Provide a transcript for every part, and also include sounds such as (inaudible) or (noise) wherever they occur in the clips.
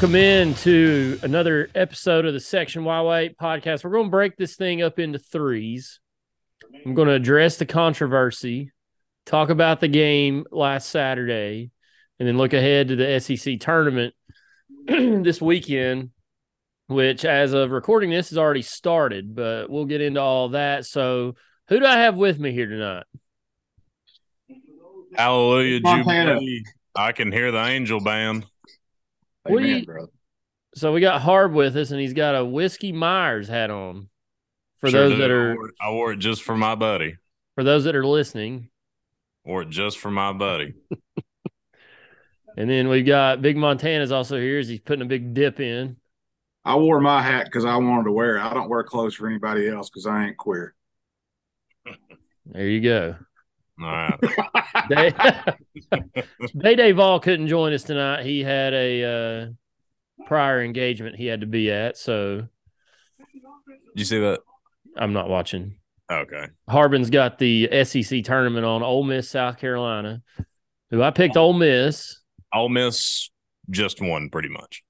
All right, welcome in to another episode of the Section Y8 podcast. We're going to break this thing up into threes. I'm going to address the controversy, talk about the game last Saturday, and then look ahead to the SEC tournament (clears throat) this weekend, which, as of recording this, has already started, but we'll get into all that. So, who do I have with me here tonight? Hallelujah, Montana. Jubilee. I can hear the angel band. What do you- brother. So, we got Harb with us, and he's got a Whiskey Myers hat on. For Sure those do. that I are wore, it- I wore it just for my buddy. for those that are listening, Wore it just for my buddy. (laughs) and then we've got Big Montana's also here as he's putting a big dip in. I wore my hat because I wanted to wear it. I don't wear clothes for anybody else because I ain't queer. There you go. All right. Day Day Vol couldn't join us tonight. He had a uh, prior engagement he had to be at, so you see that? I'm not watching. Okay. Harbin's got the SEC tournament on Ole Miss, South Carolina, who I picked Ole Miss. I'll miss just one pretty much.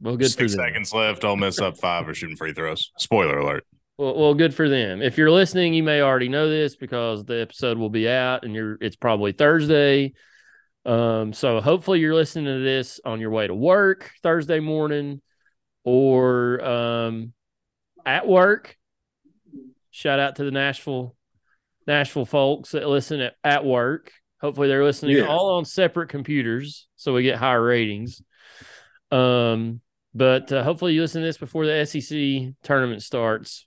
Well, good Six for them. seconds left. I'll miss up five or shooting free throws. Spoiler alert. Well, well, good for them. If you're listening, you may already know this because the episode will be out, and you're it's probably Thursday. Um, so hopefully you're listening to this on your way to work Thursday morning, or um, at work. Shout out to the Nashville, Nashville folks that listen at, at work. Hopefully they're listening Yeah. all on separate computers, so we get higher ratings. Um, but uh, hopefully you listen to this before the SEC tournament starts.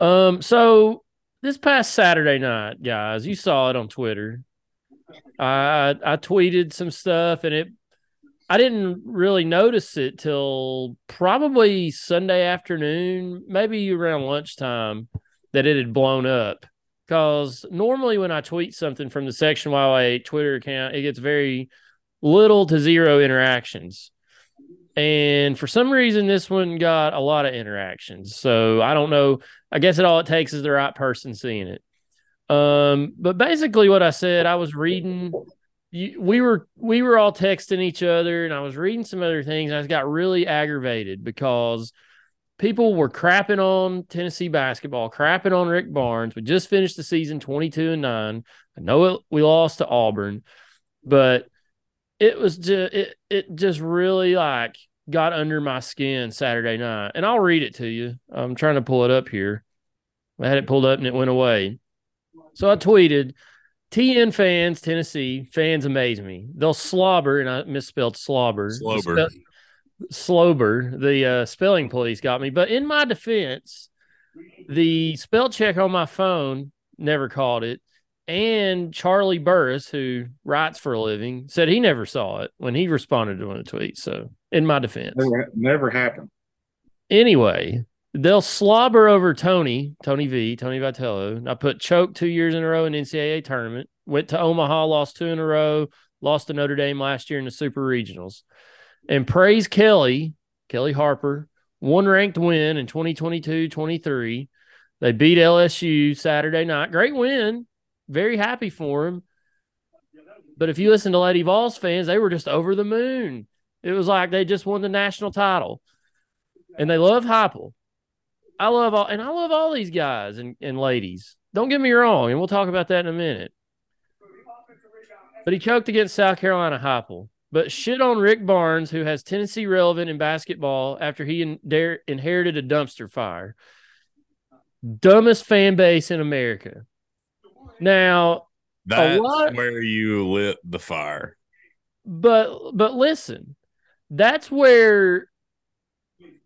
Um, so this past Saturday night, guys, you saw it on Twitter. I I tweeted some stuff and it I didn't really notice it till probably Sunday afternoon, maybe around lunchtime, that it had blown up. Because normally when I tweet something from the Section YY Twitter account, it gets very little to zero interactions. And for some reason, this one got a lot of interactions. So I don't know. I guess it all it takes is the right person seeing it. Um, but basically, what I said, I was reading. We were we were all texting each other, and I was reading some other things. I got really aggravated because people were crapping on Tennessee basketball, crapping on Rick Barnes. We just finished the season twenty two and nine. I know it, we lost to Auburn, but it was just it it just really like got under my skin Saturday night. And I'll read it to you. I'm trying to pull it up here. I had it pulled up and it went away. So I tweeted, TN fans, Tennessee fans amaze me. They'll slobber, and I misspelled slobber. Slobber. Slober. The uh, spelling police got me. But in my defense, the spell check on my phone never caught it. And Charlie Burris, who writes for a living, said he never saw it when he responded to one of the tweets. So, in my defense, Never, never happened. anyway, they'll slobber over Tony, Tony V, Tony Vitello. I put choke two years in a row in NCAA tournament. Went to Omaha, lost two in a row, lost to Notre Dame last year in the Super Regionals. And praise Kellie, Kellie Harper, one ranked win in 2022 23. They beat LSU Saturday night. Great win. Very happy for him. But if you listen to Lady Vols fans, they were just over the moon. It was like they just won the national title. And they love Heupel. I love all and I love all these guys and, and ladies. Don't get me wrong, and we'll talk about that in a minute. But he choked against South Carolina Heupel. But shit on Rick Barnes, who has Tennessee relevant in basketball after he in, dare, inherited a dumpster fire. Dumbest fan base in America. Now, That's lot- where you lit the fire. but but listen, that's where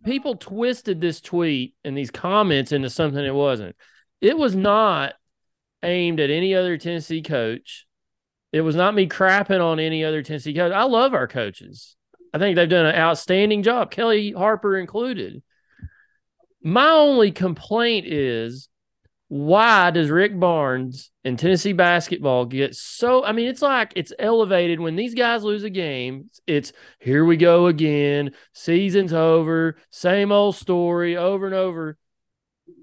people twisted this tweet and these comments into something it wasn't. It was not aimed at any other Tennessee coach. It was not me crapping on any other Tennessee coach. I love our coaches. I think they've done an outstanding job, Kellie Harper included. My only complaint is why does Rick Barnes and Tennessee basketball get so? I mean, it's like it's elevated when these guys lose a game. It's here we go again. Season's over. Same old story over and over.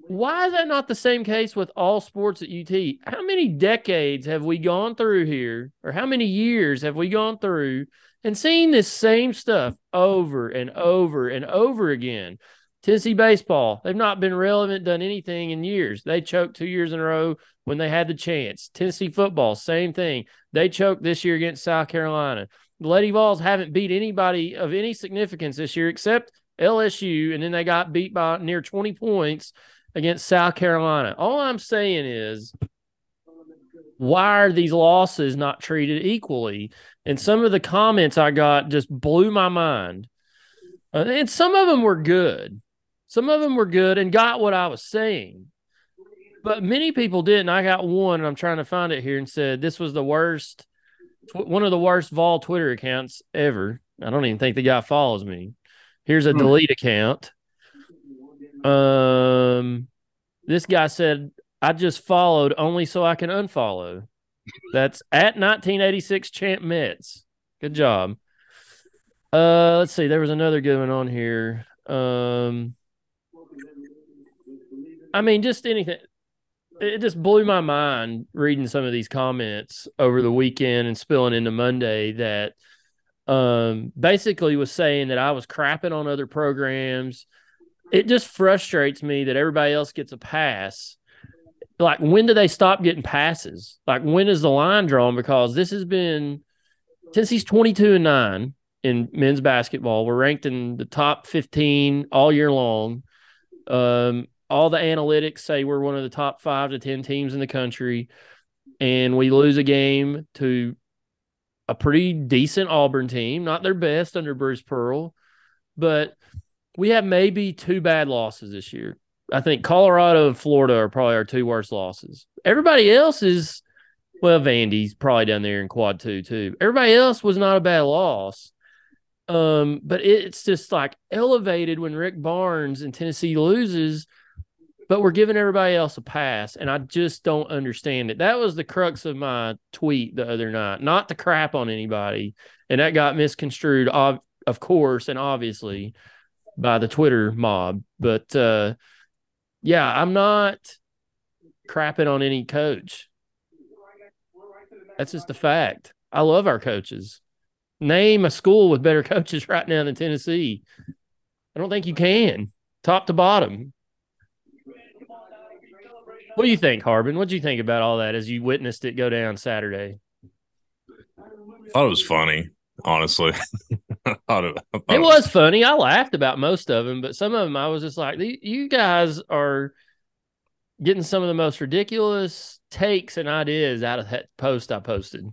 why is that not the same case with all sports at UT? How many decades have we gone through here, or how many years have we gone through and seen this same stuff over and over and over again? Tennessee baseball, they've not been relevant, done anything in years. They choked two years in a row when they had the chance. Tennessee football, same thing. They choked this year against South Carolina. The Lady Vols haven't beat anybody of any significance this year except LSU, and then they got beat by near 20 points against South Carolina. All I'm saying is, why are these losses not treated equally? And some of the comments I got just blew my mind. Uh, and some of them were good. Some of them were good and got what I was saying. But many people didn't. I got one, and I'm trying to find it here, and said this was the worst, one of the worst Vol Twitter accounts ever. I don't even think the guy follows me. Here's a hmm. delete account. Um, this guy said, I just followed only so I can unfollow. That's at 1986 Champ Mets. Good job. Uh, let's see. There was another good one on here. Um, I mean, just anything. It just blew my mind reading some of these comments over the weekend and spilling into Monday that um basically was saying that I was crapping on other programs it just frustrates me that everybody else gets a pass. Like, when do they stop getting passes? Like, when is the line drawn? Because this has been Tennessee's 22 and 9 in men's basketball. We're ranked in the top 15 all year long. Um, all the analytics say we're one of the top five to 10 teams in the country. And we lose a game to a pretty decent Auburn team, not their best under Bruce Pearl, but we have maybe two bad losses this year. I think Colorado and Florida are probably our two worst losses. Everybody else is, well, Vandy's probably down there in quad two too. Everybody else was not a bad loss. Um, but it's just like elevated when Rick Barnes and Tennessee loses, but we're giving everybody else a pass, and I just don't understand it. That was the crux of my tweet the other night, not to crap on anybody, and that got misconstrued, of, of course, and obviously by the Twitter mob. But uh, yeah, I'm not crapping on any coach. That's just a fact. I love our coaches. Name a school with better (laughs) coaches right now than Tennessee. I don't think you can, top to bottom. What do you think, Harbin? What do you think about all that as you witnessed it go down Saturday? I thought it was funny honestly. (laughs) (laughs) it, it was funny. I laughed about most of them, but some of them I was just like, you guys are getting some of the most ridiculous takes and ideas out of that post I posted.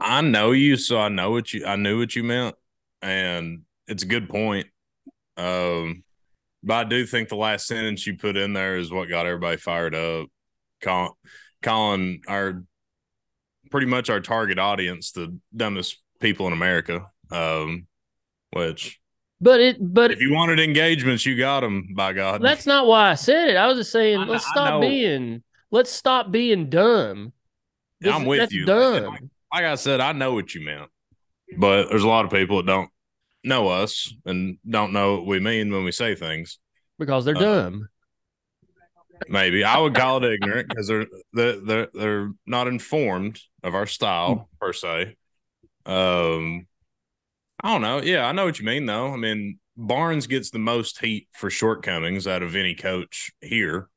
I know you, so I know what you I knew what you meant, and it's a good point. Um, but I do think the last sentence you put in there is what got everybody fired up. Calling, calling our pretty much our target audience the dumbest people in America. Um, which, but it, but if you wanted engagements, you got them. By God, that's not why I said it. I was just saying, I, let's stop being, let's stop being dumb. This, I'm with you. Dumb. Like, like I said, I know what you meant, but there's a lot of people that don't know us and don't know what we mean when we say things because they're uh, dumb. Maybe I would call it ignorant because they're they're they're not informed of our style hmm. per se. Um, I don't know. Yeah, I know what you mean, though. I mean, Barnes gets the most heat for shortcomings out of any coach here.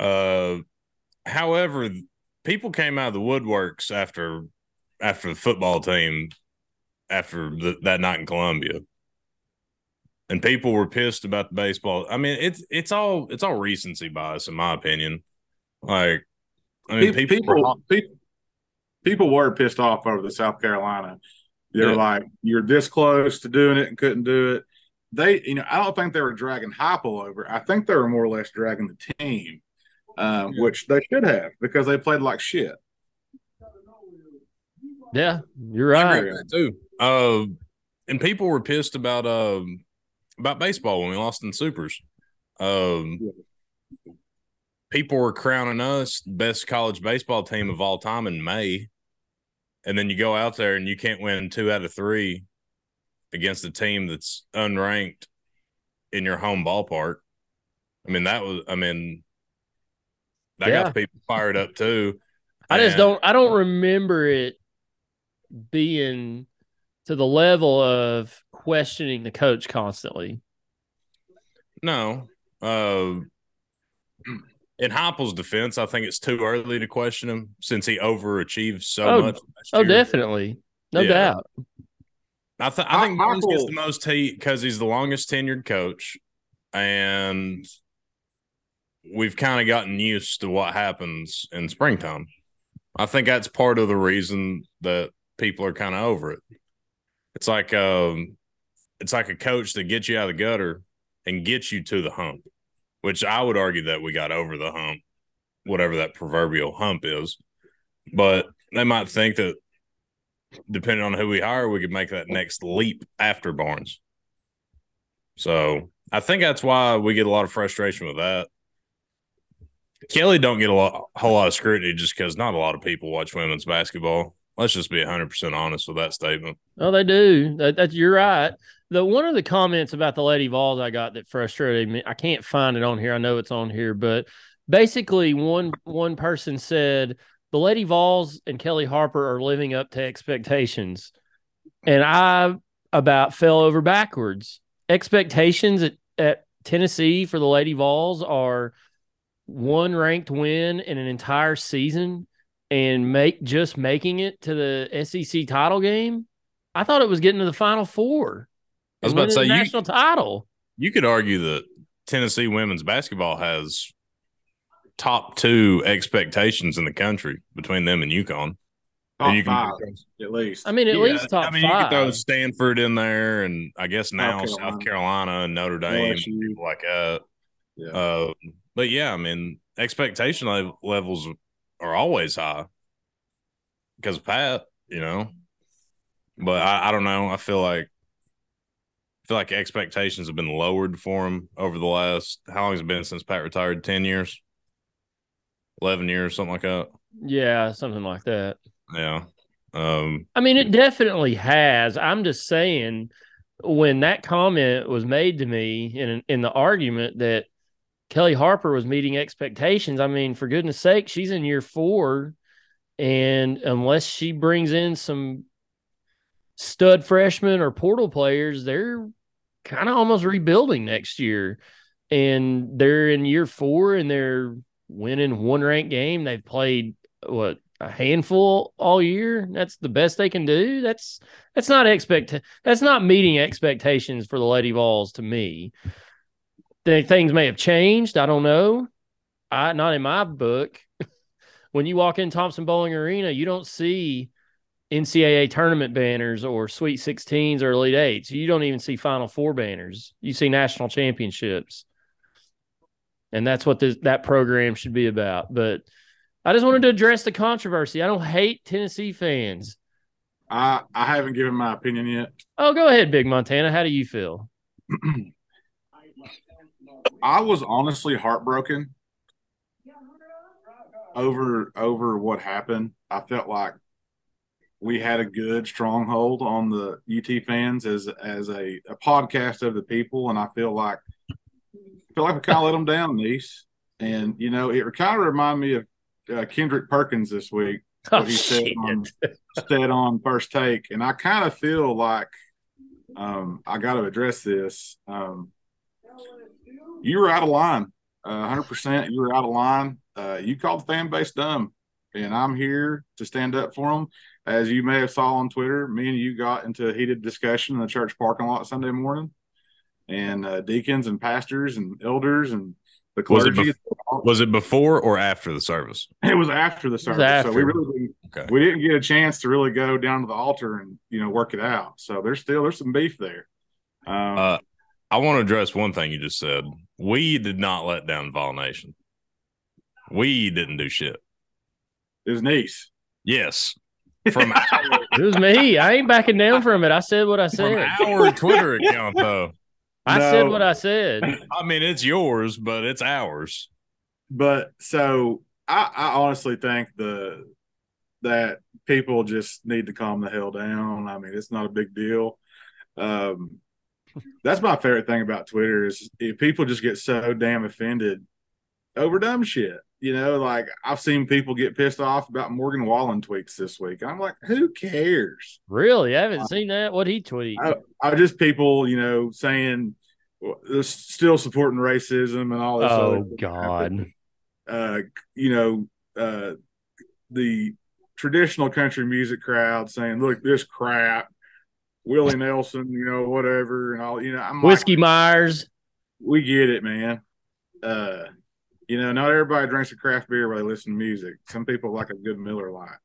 Uh, however, people came out of the woodworks after after the football team after the, that night in Columbia, and people were pissed about the baseball. I mean, it's it's all it's all recency bias, in my opinion. Like, I mean, people people, people, people were pissed off over the South Carolina. They're yeah. like, you're this close to doing it and couldn't do it. They, you know, I don't think they were dragging Heupel over. I think they were more or less dragging the team, um, yeah. which they should have because they played like shit. Yeah, you're right. too. Uh, and people were pissed about um about baseball when we lost in supers. Um, yeah. people were crowning us best college baseball team of all time in May and then you go out there and you can't win two out of three against a team that's unranked in your home ballpark. I mean, that was. I mean, that Yeah. got people fired up too. I just don't I don't remember it being to the level of questioning the coach constantly. No. Uh, in Heupel's defense, I think it's too early to question him since he overachieved so Oh, much. last Oh, year. definitely. No Yeah. doubt. I, th- I think I- Barnes gets the most heat because he's the longest tenured coach, and we've kind of gotten used to what happens in springtime. I think that's part of the reason that people are kind of over it. It's like um, it's like a coach that gets you out of the gutter and gets you to the hump, which I would argue that we got over the hump, whatever that proverbial hump is. But they might think that depending on who we hire, we could make that next leap after Barnes. So I think that's why we get a lot of frustration with that. Kellie don't get a lot, whole lot of scrutiny just because not a lot of people watch women's basketball. Let's just be hundred percent honest with that statement. Oh, they do. That, that you're right. The one of the comments about the Lady Vols I got that frustrated me. I can't find it on here. I know it's on here, but basically one one person said the Lady Vols and Kellie Harper are living up to expectations, and I about fell over backwards. Expectations at, at Tennessee for the Lady Vols are one ranked win in an entire season and make just making it to the SEC title game. I thought it was getting to the Final Four. I was about to say, the you- national title. You could argue that Tennessee women's basketball has top two expectations in the country between them and UConn. Top and you can five, at least. I mean, at Yeah, least top I mean, five. you could throw Stanford in there, and I guess now South South Carolina. Carolina and Notre Dame, LSU. people like that. Yeah. Uh, but yeah, I mean, expectation le- levels are always high because of Pat, you know. But I, I don't know. I feel like I feel like expectations have been lowered for him over the last how long has it been since Pat retired? Ten years, eleven years, something like that. yeah, something like that. Yeah. Um. I mean, it definitely has. I'm just saying, when that comment was made to me in in the argument that Kellie Harper was meeting expectations, I mean, for goodness sake, she's in year four, and unless she brings in some stud freshmen or portal players, they're kind of almost rebuilding next year, and they're in year four and they're winning one ranked game. They've played what a handful all year. That's the best they can do. That's that's not expect that's not meeting expectations for the Lady Vols to me. Th- things may have changed. I don't know. I not in my book. (laughs) when you walk in Thompson Boling Arena, you don't see NCAA tournament banners or Sweet 16s or Elite Eights. You don't even see Final Four banners. You see national championships, and that's what this that program should be about. But I just wanted to address the controversy. I don't hate Tennessee fans. I I haven't given my opinion yet. Oh, go ahead, Big Montana. How do you feel? (clears throat) I was honestly heartbroken over over what happened. I felt like we had a good stronghold on the UT fans as as a, a podcast of the people, and I feel like I feel like we kind of let them down, Nease. And you know, it kind of reminded me of uh, Kendrick Perkins this week Oh, what he said on said on first take, and I kind of feel like um, I got to address this. Um, you were out of line, hundred percent. You were out of line. Uh, you called the fan base dumb, and I'm here to stand up for them. As you may have saw on Twitter, me and you got into a heated discussion in the church parking lot Sunday morning, and uh, deacons and pastors and elders and the Was it clergy. Was it before or after the service? It was after the service, so we really didn't, Okay. we didn't get a chance to really go down to the altar and you know work it out. So there's still there's some beef there. Um, Uh, I want to address one thing you just said. We did not let down Vol Nation. We didn't do shit. his Nease. Yes. From (laughs) It was me. I ain't backing down from it. I said what I said. from said. our Twitter (laughs) account though. I said what I said. I mean, it's yours, but it's ours. But so I, I honestly think the that people just need to calm the hell down. I mean, it's not a big deal. Um, That's my favorite thing about Twitter is if people just get so damn offended over dumb shit. You know, like I've seen people get pissed off about Morgan Wallen tweets this week. I'm like, who cares? Really? I haven't seen that. What he tweet? I, I just people, you know, saying still supporting racism and all this. Oh other God. uh, you know, uh, the traditional country music crowd saying, "Look, this crap." Willie Nelson, you know, whatever, and all. You know, I'm like, Whiskey Myers. we get it, man. Uh, you know, not everybody drinks a craft beer while they listen to music. Some people like a good Miller Lite.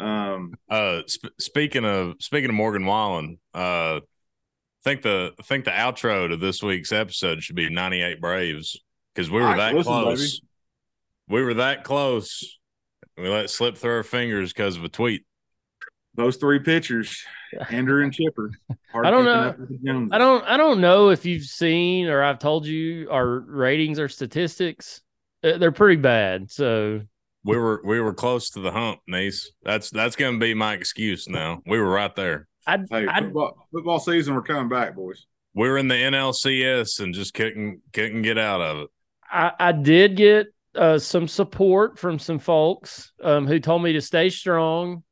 Um, Uh, sp- speaking of speaking of Morgan Wallen, uh, think the I think the outro to this week's episode should be "98 Braves" because we were All right, that listen, close. We were that close. We let slip through our fingers because of a tweet. those three pitchers, (laughs) Andruw and Chipper. I don't know. up with the Joneses. I don't I don't know if you've seen or I've told you our ratings or statistics. Uh, They're pretty bad. So We were we were close to the hump, Nease. That's that's gonna be my excuse now. We were right there. I Hey, I football, football season, we're coming back, boys. We're in the NLCS and just couldn't couldn't get out of it. I, I did get uh, some support from some folks um, who told me to stay strong,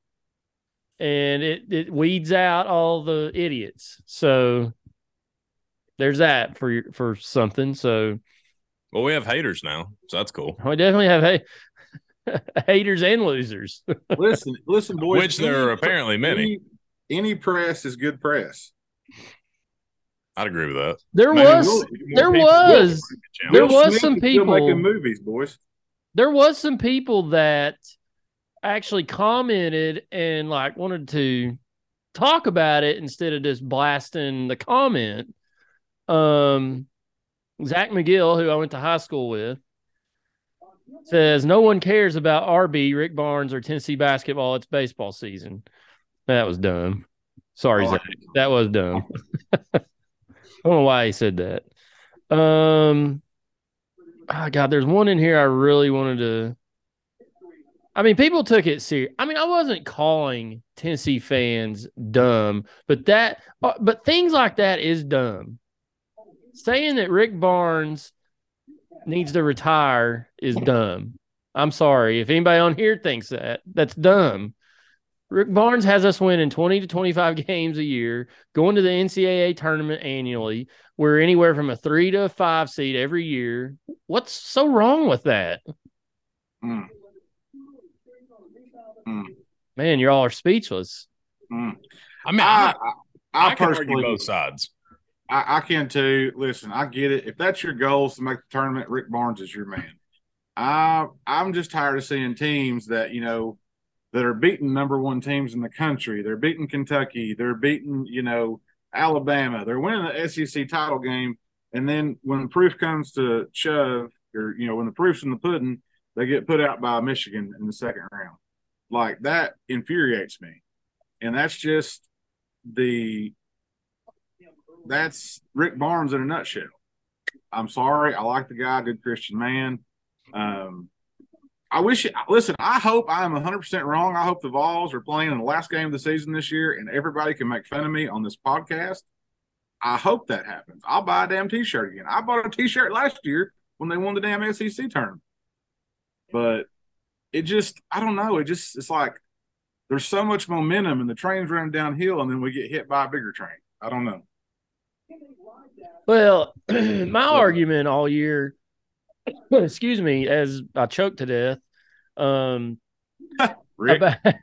and it it weeds out all the idiots. So there's that for your- for something. So Well, we have haters now, so that's cool. we definitely have ha- (laughs) haters and losers. (laughs) Listen, listen, boys. Which there are apparently many. Any, any press is good press. I'd agree with that. There Man, was Will- there was There was some people- making movies, boys. there was some people that actually commented and like wanted to talk about it instead of just blasting the comment. Um, Zach McGill, who I went to high school with, says no one cares about RB, Rick Barnes, or Tennessee basketball. It's baseball season. That was dumb. Sorry, Zach. That was dumb. (laughs) I don't know why he said that. Um, oh God, there's one in here I really wanted to. I mean, people took it serious. I mean, I wasn't calling Tennessee fans dumb, but that, uh, but things like that is dumb. Saying that Rick Barnes needs to retire is dumb. I'm sorry if anybody on here thinks that. That's dumb. Rick Barnes has us winning 20 to 25 (laughs) games a year, going to the NCAA tournament annually. We're anywhere from a three to a five seed every year. What's so wrong with that? Mm, mm, Man, you all are speechless. mm. I mean, I, I, I, I can argue personally, both sides. I, I can too. Listen, I get it. If that's your goal is to make the tournament, Rick Barnes is your man. I I'm just tired of seeing teams that you know that are beating number one teams in the country. They're beating Kentucky. They're beating you know Alabama. They're winning the SEC title game, and then when the proof comes to shove, or you know when the proof's in the pudding, they get put out by Michigan in the second round. Like that infuriates me, and that's just the that's Rick Barnes in a nutshell. I'm sorry. I like the guy, good Christian man. Um, I wish, listen, I hope I'm 100% wrong. I hope the Vols are playing in the last game of the season this year and everybody can make fun of me on this podcast. I hope that happens. I'll buy a damn t shirt again. I bought a t shirt last year when they won the damn SEC tournament. But it just, I don't know. It just, it's like there's so much momentum and the train's running downhill and then we get hit by a bigger train. I don't know. Well, (clears throat) my argument all year, (clears throat) excuse me, as I choked to death, um, (laughs) about, (laughs)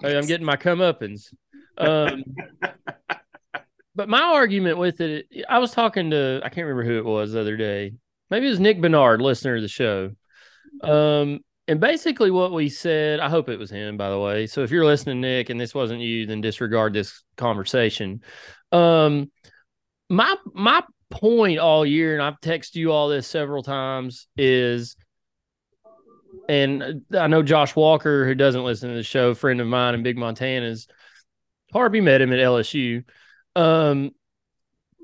Hey, I'm getting my comeuppance. Um, (laughs) but my argument with it, I was talking to, I can't remember who it was the other day. Maybe it was Nick Bernard, listener of the show. Um, and basically what we said, I hope it was him, by the way. So if you're listening, Nick, and this wasn't you, then disregard this conversation. Um, my my point all year, and I've texted you all this several times, is and I know Josh Walker, who doesn't listen to the show, friend of mine in Big Montana's, Harvey met him at LSU. Um,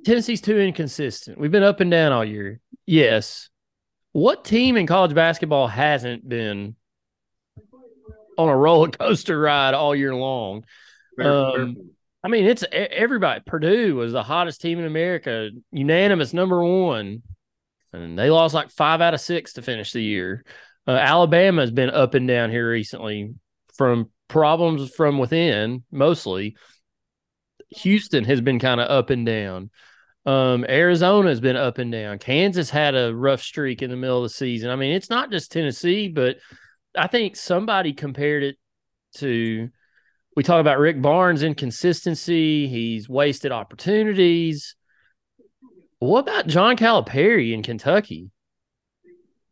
Tennessee's too inconsistent. We've been up and down all year. Yes. What team in college basketball hasn't been on a roller coaster ride all year long? um. I mean, it's everybody. Purdue was the hottest team in America, unanimous number one, and they lost like five out of six to finish the year. Uh, Alabama has been up and down here recently from problems from within, mostly. Houston has been kind of up and down. Um, Arizona has been up and down. Kansas had a rough streak in the middle of the season. I mean, it's not just Tennessee, but I think somebody compared it to we talk about Rick Barnes' inconsistency. He's wasted opportunities. What about John Calipari in Kentucky?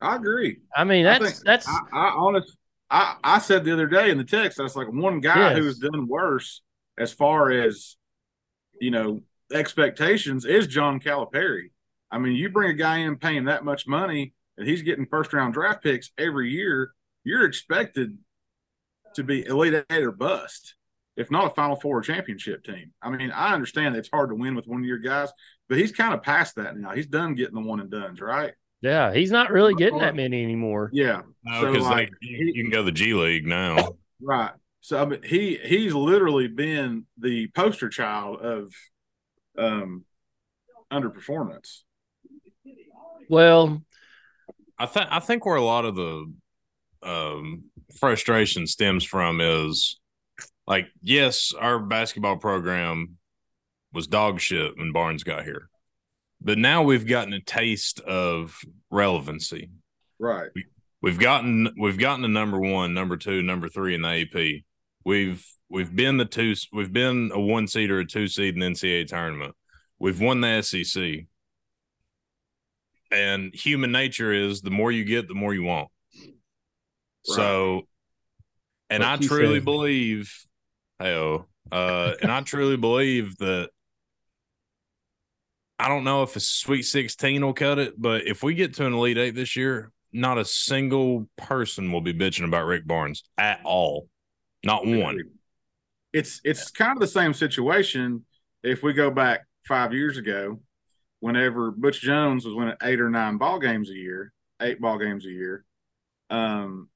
I agree. I mean, that's I think, that's. I, I honest. I, I said the other day in the text, that's like one guy yes. who has done worse as far as you know expectations is John Calipari. I mean, you bring a guy in paying that much money and he's getting first round draft picks every year, you're expected to be elite eight or bust, if not a Final Four championship team. I mean, I understand it's hard to win with one of your guys, but he's kind of past that now. He's done getting the one and dones, right? Yeah, he's not really getting that many anymore. Yeah, no, because so, like, you can go to the G League now, right? So I mean, he he's literally been the poster child of um underperformance. Well, I think I think where a lot of the um, frustration stems from is like, yes, our basketball program was dog shit when Barnes got here, but now we've gotten a taste of relevancy. Right. We, have gotten we've gotten to number one, number two, number three in the AP. We've we've been the two we've been a one seed or a two seed in the NCAA tournament. We've won the SEC. And human nature is the more you get, the more you want. Right. So, and I truly said. believe, hey, uh, and I truly believe that I don't know if a Sweet 16 will cut it, but if we get to an Elite Eight this year, not a single person will be bitching about Rick Barnes at all. Not one. It's it's kind of the same situation if we go back five years ago, whenever Butch Jones was winning eight or nine ball games a year, eight ball games a year. Um,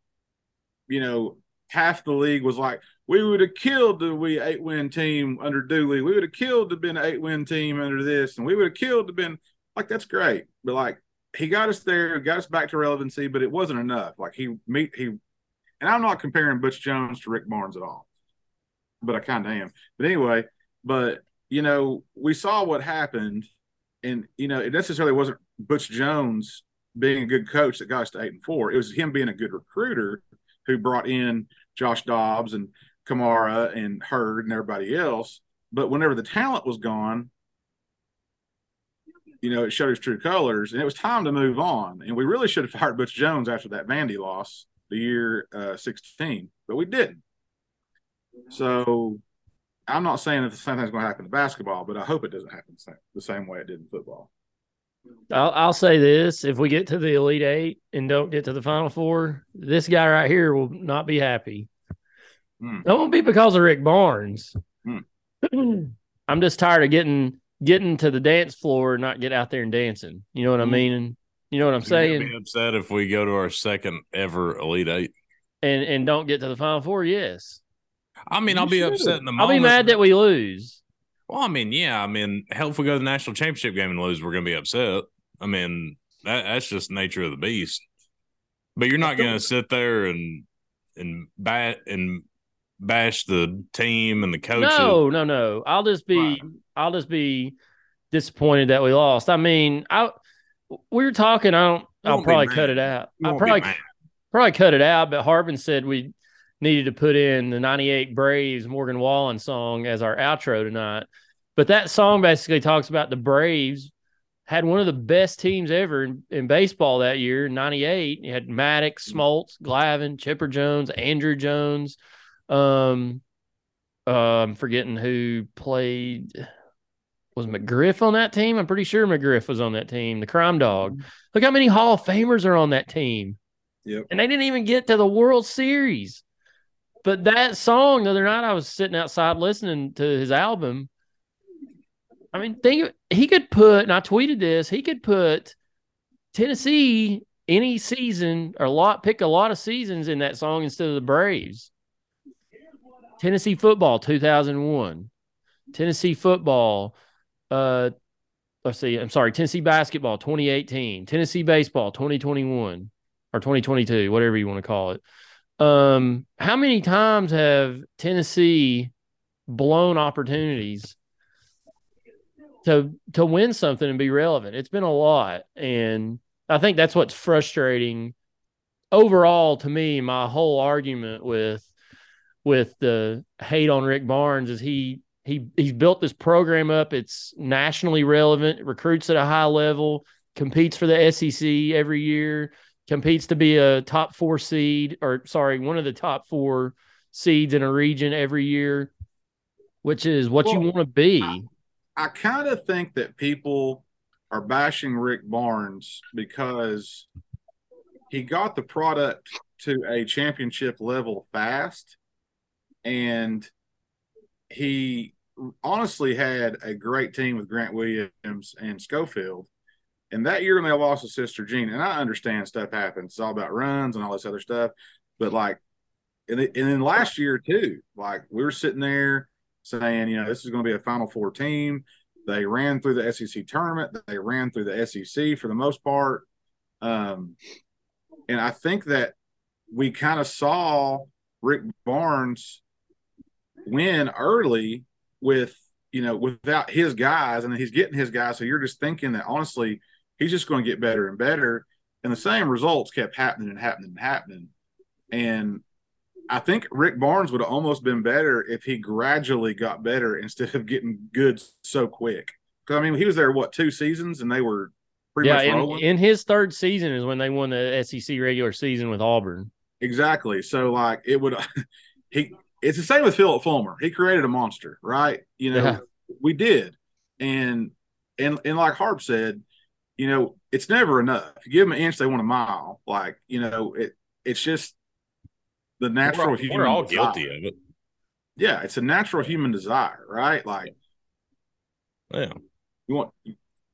you know, half the league was like, we would have killed the we eight win team under Dooley. We would have killed to been an eight win team under this, and we would have killed to been like that's great. But like he got us there, got us back to relevancy, but it wasn't enough. Like he meet he and I'm not comparing Butch Jones to Rick Barnes at all. But I kind of am. But anyway, but you know, we saw what happened, and you know, it necessarily wasn't Butch Jones being a good coach that got us to eight and four. It was him being a good recruiter who brought in Josh Dobbs and Kamara and Hurd and everybody else. But whenever the talent was gone, you know, it showed his true colors, and it was time to move on. And we really should have (laughs) fired Butch Jones after that Vandy loss the year uh, 16, but we didn't. So I'm not saying that the same thing's going to happen to basketball, but I hope it doesn't happen the same, the same way it did in football. I'll, I'll say this: if we get to the Elite Eight and don't get to the Final Four, this guy right here will not be happy. Mm. That won't be because of Rick Barnes. Mm. (clears throat) I'm just tired of getting getting to the dance floor, and not get out there and dancing. You know what mm. I hmm. mean? You know what I'm You're saying? Be upset if we go to our second ever Elite Eight and and don't get to the Final Four. Yes. I mean, you I'll be should. upset in the moment. I'll be mad that we lose. Well, I mean, yeah, I mean, hell, if we go to the national championship game and lose, we're going to be upset. I mean, that, that's just nature of the beast. But you're not going to sit there and and bat and bash the team and the coaches. No, no, no. I'll just be I'll just be disappointed that we lost. I mean, I we were talking. I don't. I'll probably cut it out. I'll probably probably cut it out. But Harbin said we needed to put in the 98 Braves Morgan Wallen song as our outro tonight. But that song basically talks about the Braves had one of the best teams ever in, in baseball that year, 98. You had Maddux, Smoltz, Glavine, Chipper Jones, Andruw Jones. Um, uh, I'm forgetting who played. Was McGriff on that team? I'm pretty sure McGriff was on that team. The Crime Dog. Mm-hmm. Look how many Hall of Famers are on that team. Yep. And they didn't even get to the World Series. But that song the other night, I was sitting outside listening to his album. I mean, think he could put, and I tweeted this, he could put Tennessee any season or a lot, pick a lot of seasons in that song instead of the Braves. Tennessee football 2001, Tennessee football, uh, let's see, I'm sorry, Tennessee basketball 2018, Tennessee baseball 2021 or 2022, whatever you want to call it. Um, how many times have Tennessee blown opportunities to to win something and be relevant? It's been a lot, and I think that's what's frustrating overall to me. My whole argument with with the hate on Rick Barnes is he he he's built this program up. It's nationally relevant, recruits at a high level, competes for the SEC every year competes to be a top four seed, or sorry, one of the top four seeds in a region every year, which is what well, you want to be. I, I kind of think that people are bashing Rick Barnes because he got the product to a championship level fast and he honestly had a great team with Grant Williams and Schofield and that year they lost to Sister Jean, and I understand stuff happens. It's all about runs and all this other stuff. But like, and, and then last year too, like we were sitting there saying, you know, this is going to be a Final Four team. They ran through the SEC tournament. They ran through the SEC for the most part. Um, and I think that we kind of saw Rick Barnes win early with, you know, without his guys, and he's getting his guys. So you're just thinking that honestly – he's just going to get better and better. And the same results kept happening and happening and happening. And I think Rick Barnes would have almost been better if he gradually got better instead of getting good so quick. Because I mean, he was there what two seasons, and they were pretty yeah. In, in, his third season is when they won the SEC regular season with Auburn. Exactly. So like it would (laughs) he. It's the same with Phillip Fulmer. He created a monster, right? You know, yeah. we did, and and and like Harb said, you know, it's never enough. You give them an inch, they want a mile. Like, you know, it it's just the natural we're, human. We're all desire. guilty of it. Yeah, it's a natural human desire, right? Like, yeah, you want.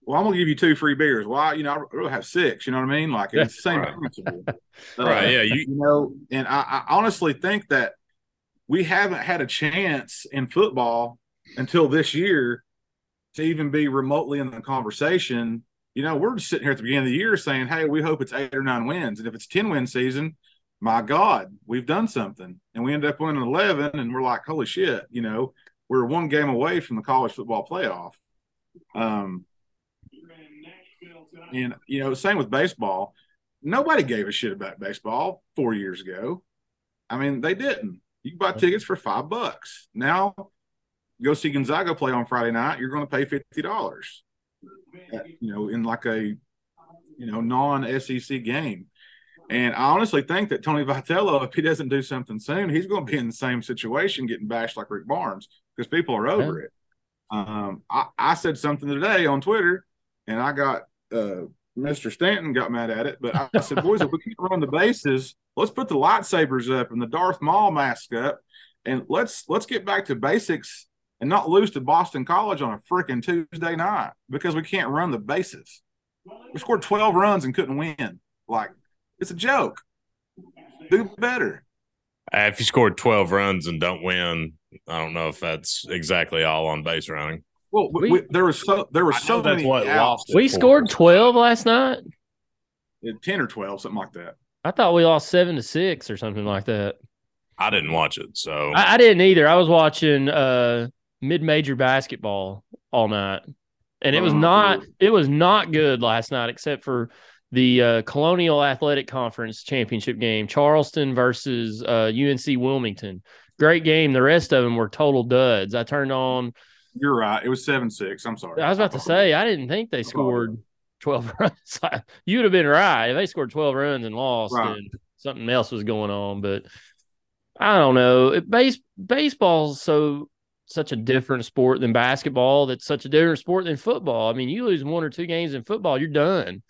Well, I'm gonna give you two free beers. Why? you know, I really have six. You know what I mean? Like, it's the same (laughs) right. principle. Uh, right? Yeah. You, you know, and I, I honestly think that we haven't had a chance in football until this year to even be remotely in the conversation you know, we're just sitting here at the beginning of the year saying, hey, we hope it's eight or nine wins. And if it's 10 win season, my God, we've done something. And we end up winning 11, and we're like, holy shit, you know, we're one game away from the college football playoff. Um, and, you know, same with baseball. Nobody gave a shit about baseball four years ago. I mean, they didn't. You can buy tickets for five bucks. Now, go see Gonzaga play on Friday night, you're going to pay $50 you know, in like a you know non-SEC game. And I honestly think that Tony Vitello, if he doesn't do something soon, he's going to be in the same situation, getting bashed like Rick Barnes, because people are over yeah. it. Um, I, I, said something today on Twitter, and I got uh, Mr. Stanton got mad at it, but I, said, boys, if we can't run the bases, let's put the lightsabers up and the Darth Maul mask up, and let's let's get back to basics and not lose to Boston College on a freaking Tuesday night because we can't run the bases. We scored 12 runs and couldn't win. Like, it's a joke. Do better. Uh, if you scored 12 runs and don't win, I don't know if that's exactly all on base running. Well, we, we, there was so there was so many. What lost we scored 12 last night. 10 or 12, something like that. I thought we lost seven to six or something like that. I didn't watch it, so I, I didn't either. I was watching uh mid-major basketball all night, and it was oh, not dude. it was not good last night, except for the uh, Colonial Athletic Conference championship game, Charleston versus uh, UNC Wilmington. Great game. The rest of them were total duds. I turned on. You're right. It was seven six. I'm sorry. I was about to say I didn't think they scored twelve (laughs) runs. You'd have been right if they scored twelve runs and lost. Right. And something else was going on, but I don't know. It, base baseball's so such a different sport than basketball. That's such a different sport than football. I mean, you lose one or two games in football, you're done.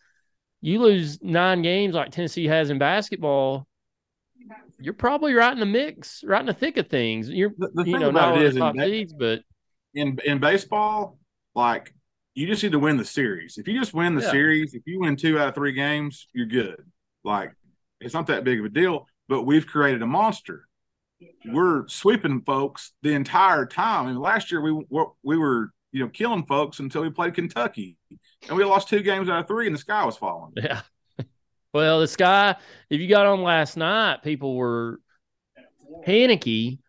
You lose nine games like Tennessee has in basketball, you're probably right in the mix, right in the thick of things. You're, the, the you know, not it is top in, seeds, but in in baseball, like you just need to win the series. If you just win the yeah. series, if you win two out of three games, you're good. Like it's not that big of a deal. But we've created a monster we're sweeping folks the entire time. I mean, last year we were, we were you know killing folks until we played Kentucky, and we lost two games out of three, and the sky was falling. Yeah. (laughs) Well, the sky. If you got on last night, people were panicky,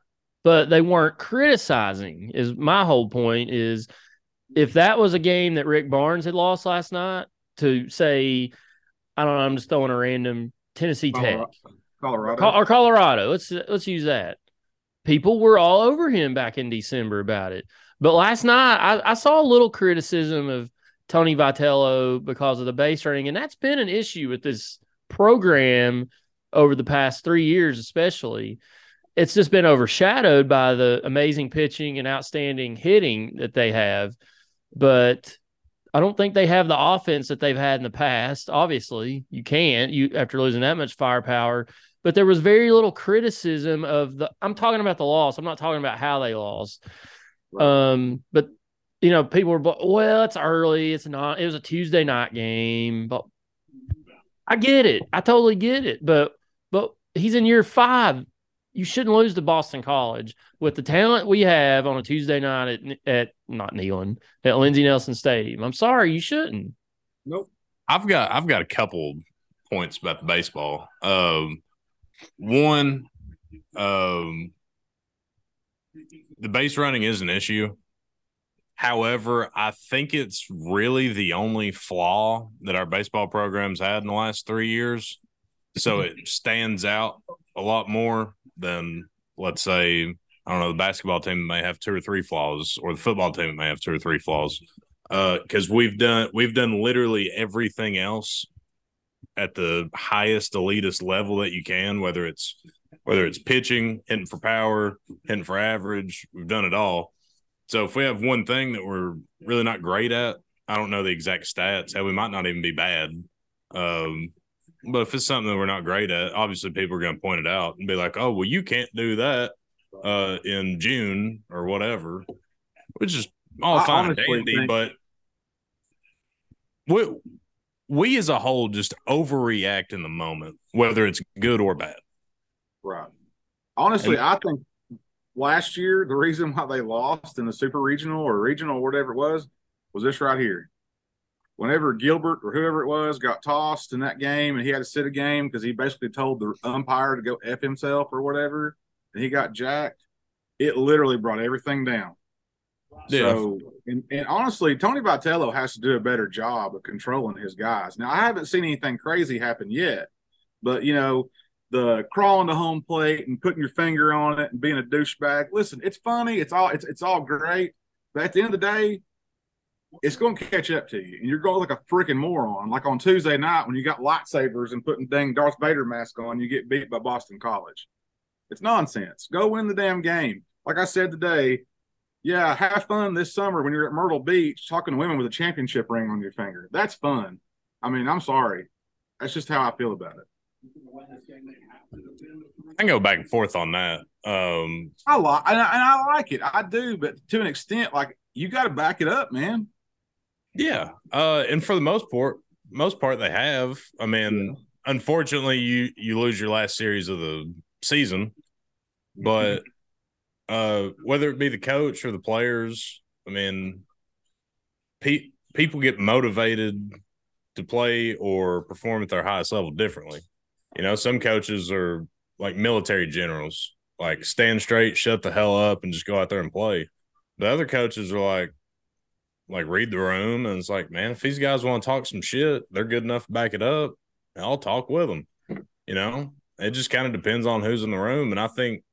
but they weren't criticizing. Is my whole point is if that was a game that Rick Barnes had lost last night, to say, I don't know, I'm just throwing a random Tennessee Tech, Colorado, or Colorado. Let's let's use that. People were all over him back in December about it, but last night I, I saw a little criticism of Tony Vitello because of the base running, and that's been an issue with this program over the past three years, especially. It's just been overshadowed by the amazing pitching and outstanding hitting that they have. But I don't think they have the offense that they've had in the past. Obviously, you can't you after losing that much firepower. But there was very little criticism of the. I'm talking about the loss. I'm not talking about how they lost. Um, but you know, people were well, it's early. It's not. It was a Tuesday night game, but I get it. I totally get it. But but he's in year five you shouldn't lose to Boston College with the talent we have on a Tuesday night at at not Neyland at Lindsey Nelson Stadium. I'm sorry, you shouldn't. Nope. I've got I've got a couple points about the baseball. Um, one, um, the base running is an issue. However, I think it's really the only flaw that our baseball programs had in the last three years. So it stands out a lot more then let's say I don't know the basketball team may have two or three flaws, or the football team may have two or three flaws. Uh because uh, we've done we've done literally everything else at the highest elitist level that you can, whether it's whether it's pitching, hitting for power, hitting for average, we've done it all. So if we have one thing that we're really not great at, I don't know the exact stats. Hell, we might not even be bad. Um, but if it's something that we're not great at, obviously people are going to point it out and be like, "Oh, well, you can't do that uh, in June or whatever," which is all I fine and dandy. Think- but we we as a whole just overreact in the moment, whether it's good or bad. Right. Honestly, and, I think last year the reason why they lost in the super regional or regional or whatever it was was this right here whenever Gilbert or whoever it was got tossed in that game and he had to sit a game because he basically told the umpire to go F himself or whatever, and he got jacked, it literally brought everything down. Yeah. So, and, and honestly, Tony Vitello has to do a better job of controlling his guys. Now, I haven't seen anything crazy happen yet, but you know, the crawling to home plate and putting your finger on it and being a douchebag. Listen, it's funny. It's all it's it's all great. But at the end of the day, it's going to catch up to you, and you're going like a freaking moron. Like on Tuesday night when you got lightsabers and putting dang Darth Vader mask on, you get beat by Boston College. It's nonsense. Go win the damn game. Like I said today, yeah, have fun this summer when you're at Myrtle Beach talking to women with a championship ring on your finger. That's fun. I mean, I'm sorry. That's just how I feel about it. I can go back and forth on that. Um, I like and I, and I like it. I do, but to an extent, like you got to back it up, man. Yeah, uh, and for the most part, most part they have. I mean, yeah. unfortunately, you you lose your last series of the season, but uh, whether it be the coach or the players, I mean, pe- people get motivated to play or perform at their highest level differently. You know, some coaches are like military generals, like stand straight, shut the hell up, and just go out there and play. The other coaches are like, like read the room and it's like, man, if these guys want to talk some shit, they're good enough to back it up. I'll talk with them. You know, it just kind of depends on who's in the room. And I think,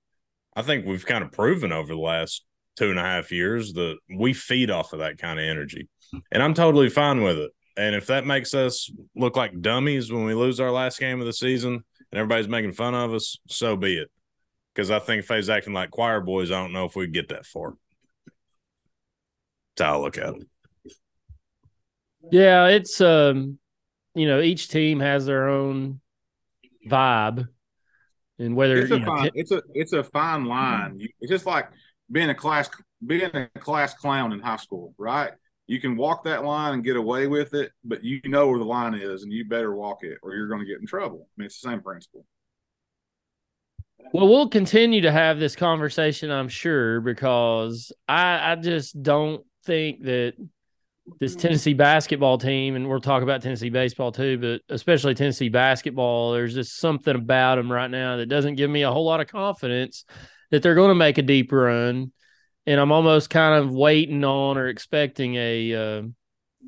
I think we've kind of proven over the last two and a half years that we feed off of that kind of energy. And I'm totally fine with it. And if that makes us look like dummies when we lose our last game of the season and everybody's making fun of us, so be it. Because I think if acting like choir boys, I don't know if we get that far. That's how I look at it. Yeah, it's um, you know, each team has their own vibe, and whether it's a fine, know, it's a it's a fine line. It's just like being a class being a class clown in high school, right? You can walk that line and get away with it, but you know where the line is, and you better walk it, or you're going to get in trouble. I mean, it's the same principle. Well, we'll continue to have this conversation, I'm sure, because I, I just don't think that this Tennessee basketball team, and we'll talk about Tennessee baseball too, but especially Tennessee basketball, there's just something about them right now that doesn't give me a whole lot of confidence that they're going to make a deep run. And I'm almost kind of waiting on or expecting a uh,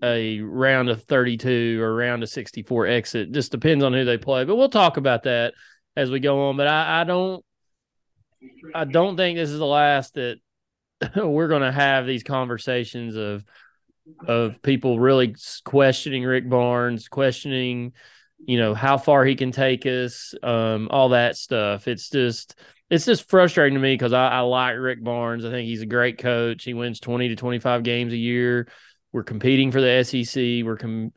a round of 32 or round of 64 exit. Just depends on who they play, but we'll talk about that as we go on. But I, I don't, I don't think this is the last that (laughs) we're going to have these conversations of of people really questioning Rick Barnes, questioning, you know, how far he can take us, um, all that stuff. It's just it's just frustrating to me because I, I, like Rick Barnes. I think he's a great coach. He wins 20 to 25 games a year. We're competing for the SEC. We're com-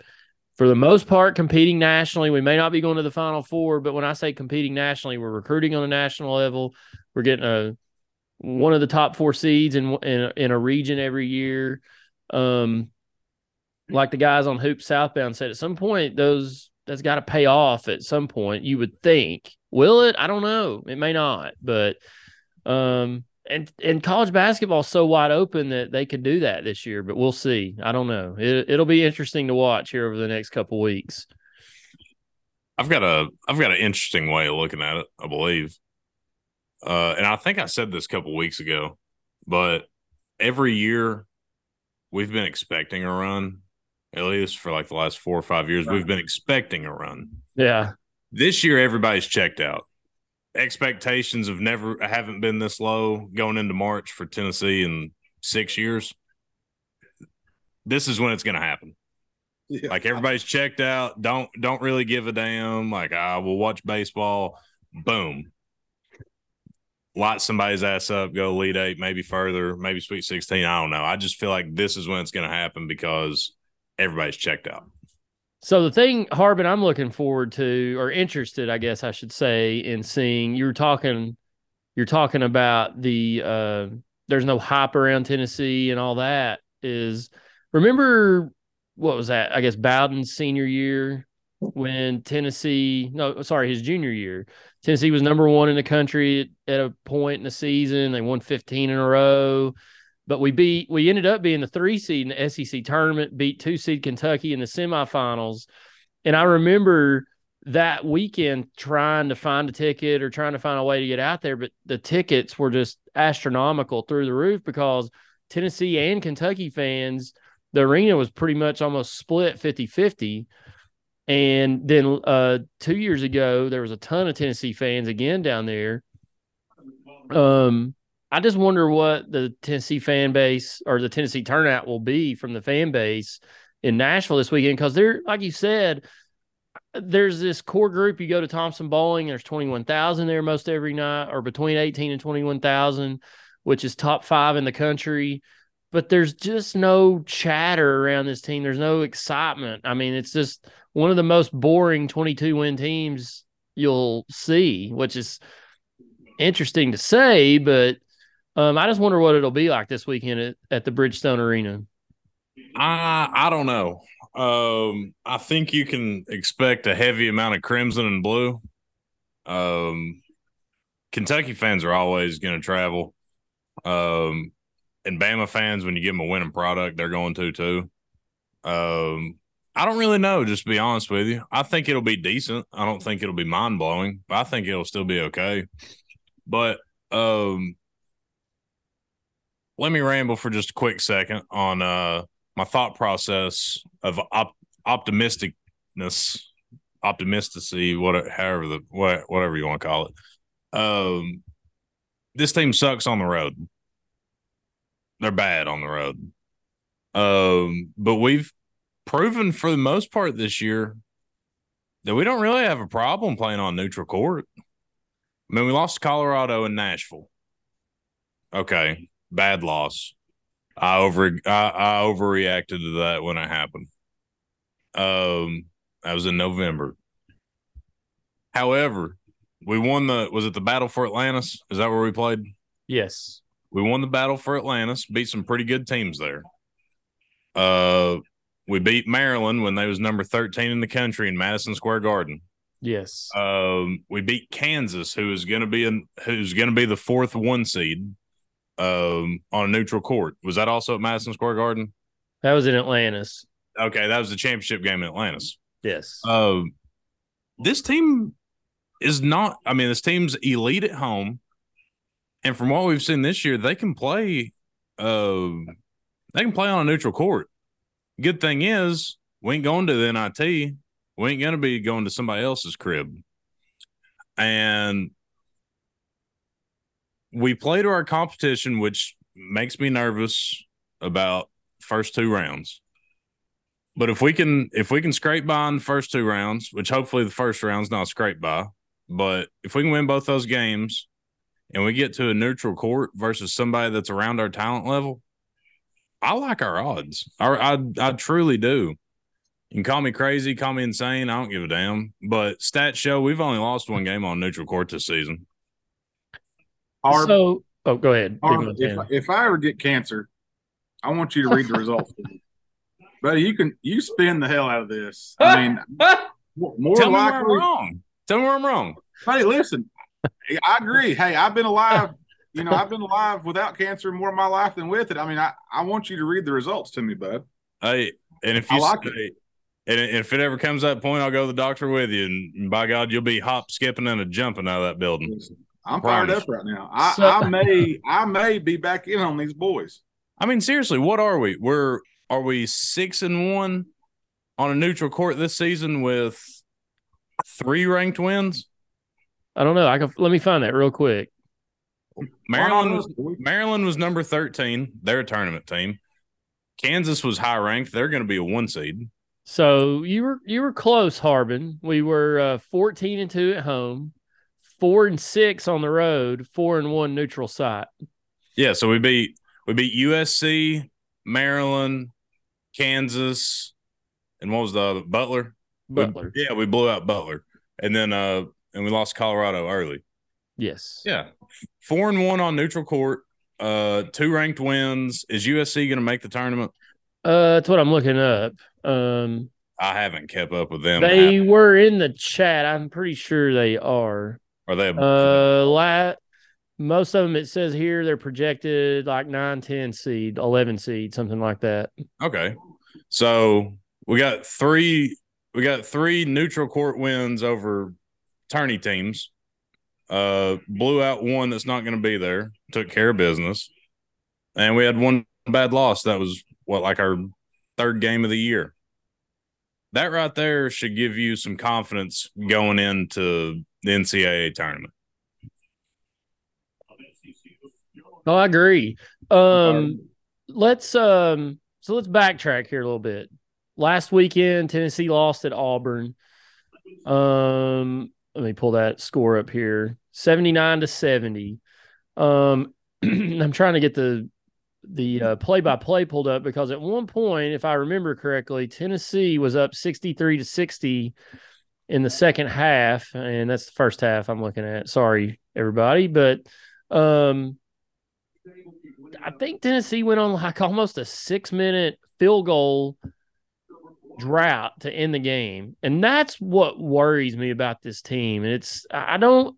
for the most part competing nationally. We may not be going to the Final Four, but when I say competing nationally, we're recruiting on a national level. We're getting a one of the top four seeds in in, in a region every year. Um, like the guys on Hoop Southbound said, at some point those that's got to pay off at some point. You would think. Will it? I don't know. It may not, but um, and and college basketball so wide open that they could do that this year. But we'll see. I don't know. It, it'll be interesting to watch here over the next couple weeks. I've got a I've got an interesting way of looking at it. I believe, uh, and I think I said this a couple weeks ago, but every year we've been expecting a run, at least for like the last four or five years. We've been expecting a run. Yeah. This year, everybody's checked out. Expectations have never haven't been this low going into March for Tennessee in six years. This is when it's going to happen. Yeah. Like everybody's checked out. Don't don't really give a damn. Like I will watch baseball. Boom light somebody's ass up, go Elite Eight, maybe further, maybe Sweet 16. I don't know. I just feel like this is when it's going to happen because everybody's checked out. So the thing, Harbin, I'm looking forward to or interested, I guess I should say, in seeing you were talking, you're talking about the uh, there's no hype around Tennessee and all that. Is remember what was that? I guess Bowden's senior year when Tennessee, no, sorry, his junior year, Tennessee was number one in the country at, a point in the season. They won 15 in a row, but we beat, we ended up being the three seed in the SEC tournament, beat two seed Kentucky in the semifinals. And I remember that weekend trying to find a ticket or trying to find a way to get out there, but the tickets were just astronomical through the roof because Tennessee and Kentucky fans, the arena was pretty much almost split 50 50 and then uh, two years ago, there was a ton of Tennessee fans again down there. Um, I just wonder what the Tennessee fan base or the Tennessee turnout will be from the fan base in Nashville this weekend because they're like you said, there's this core group. You go to Thompson Boling, there's 21,000 there most every night, or between 18 and 21,000, which is top five in the country. But there's just no chatter around this team. There's no excitement. I mean, it's just one of the most boring 22 win teams you'll see, which is interesting to say, but um, I just wonder what it'll be like this weekend at, at the Bridgestone Arena. I I don't know. Um, I think you can expect a heavy amount of crimson and blue. Um, Kentucky fans are always going to travel. Um, and Bama fans, when you give them a winning product, they're going to too. Um, I don't really know, just to be honest with you. I think it'll be decent. I don't think it'll be mind blowing, but I think it'll still be okay. But um let me ramble for just a quick second on uh my thought process of op- optimisticness, optimisticity, whatever, however the what, whatever you want to call it. Um, this team sucks on the road. They're bad on the road. Um, but we've proven for the most part this year that we don't really have a problem playing on neutral court. I mean, we lost to Colorado and Nashville. Okay, bad loss. I over I, I overreacted to that when it happened. Um, that was in November. However, we won the was it the battle for Atlantis? Is that where we played? Yes. We won the battle for Atlantis, beat some pretty good teams there. Uh we beat Maryland when they was number 13 in the country in Madison Square Garden. Yes. Um, we beat Kansas, who is going to be in, who's going to be the fourth one seed, um, on a neutral court. Was that also at Madison Square Garden? That was in Atlantis. Okay, that was the championship game in Atlantis. Yes. Um, this team is not. I mean, this team's elite at home, and from what we've seen this year, they can play. Uh, they can play on a neutral court. Good thing is, we ain't going to the NIT. We ain't gonna be going to somebody else's crib. And we play to our competition, which makes me nervous about first two rounds. But if we can if we can scrape by in the first two rounds, which hopefully the first round's not scrape by, but if we can win both those games and we get to a neutral court versus somebody that's around our talent level, I like our odds. I I, I truly do. You can call me crazy, call me insane. I don't give a damn. But stats show we've only lost one game on neutral court this season. Harb, so, oh, go ahead. Harb, Big one, if, if I ever get cancer, I want you to read the results. But you can you spin the hell out of this. I mean, (laughs) more Tell me where I'm likely. wrong. Tell me where I'm wrong. Hey, listen, I agree. Hey, I've been alive. You know, I've been alive without cancer more of my life than with it. I mean, I, I want you to read the results to me, bud. Hey, and if I you like say, and if it ever comes to that point, I'll go to the doctor with you, and by God, you'll be hop, skipping, and a jumping out of that building. I'm fired up right now. I, So- I may I may be back in on these boys. I mean, seriously, what are we? We're are we six and one on a neutral court this season with three ranked wins? I don't know. I can let me find that real quick. Maryland was Maryland was number thirteen. They're a tournament team. Kansas was high ranked. They're going to be a one seed. So you were you were close, Harbin. We were uh, fourteen and two at home, four and six on the road, four and one neutral site. Yeah, so we beat we beat USC, Maryland, Kansas, and what was the other Butler? We- Butler. yeah, we blew out Butler, and then uh, and we lost Colorado early. Yes. Yeah, four and one on neutral court. Uh, two ranked wins. Is USC going to make the tournament? Uh, that's what I'm looking up. Um, I haven't kept up with them. they were in the chat. I'm pretty sure they are. are they? Uh, la- most of them it says here they're projected like 9, 10 seed, 11 seed, something like that. okay, so we got three. We got three neutral court wins over tourney teams. Uh, blew out one that's not going to be there. Took care of business, and we had one bad loss. That was what like our third game of the year. That right there should give you some confidence going into the NCAA tournament. Oh, I agree. Um, let's um, so let's backtrack here a little bit. Last weekend, Tennessee lost at Auburn. Um, let me pull that score up here: seventy-nine to seventy. Um, (clears throat) I'm trying to get the the uh, play-by-play pulled up because at one point, if I remember correctly, Tennessee was up sixty-three to sixty in the second half, and that's the first half I'm looking at. Sorry, everybody, but um. I think Tennessee went on like almost a six minute field goal drought to end the game. And that's what worries me about this team. And it's, I don't,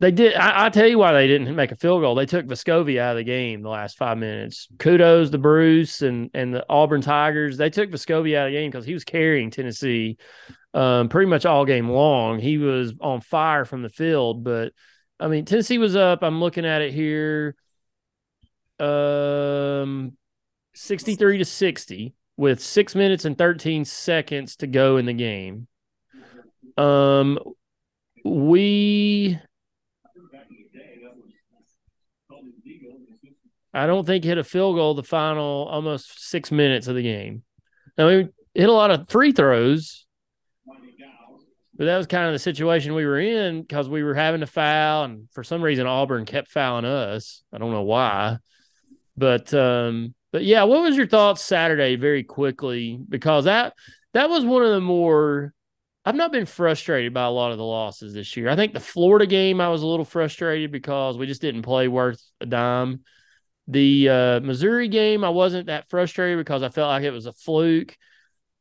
they did, I, I tell you why they didn't make a field goal. They took Vescovi out of the game the last five minutes. Kudos to Bruce and, and the Auburn Tigers. They took Vescovi out of the game because he was carrying Tennessee um, pretty much all game long. He was on fire from the field, but I mean, Tennessee was up. I'm looking at it here. Um, 63 to 60 with six minutes and 13 seconds to go in the game. Um, we, I don't think hit a field goal the final almost six minutes of the game. Now we hit a lot of free throws, but that was kind of the situation we were in because we were having to foul, and for some reason Auburn kept fouling us. I don't know why, but um, but yeah, what was your thoughts Saturday? Very quickly, because that that was one of the more. I've not been frustrated by a lot of the losses this year. I think the Florida game I was a little frustrated because we just didn't play worth a dime. The uh, Missouri game I wasn't that frustrated because I felt like it was a fluke.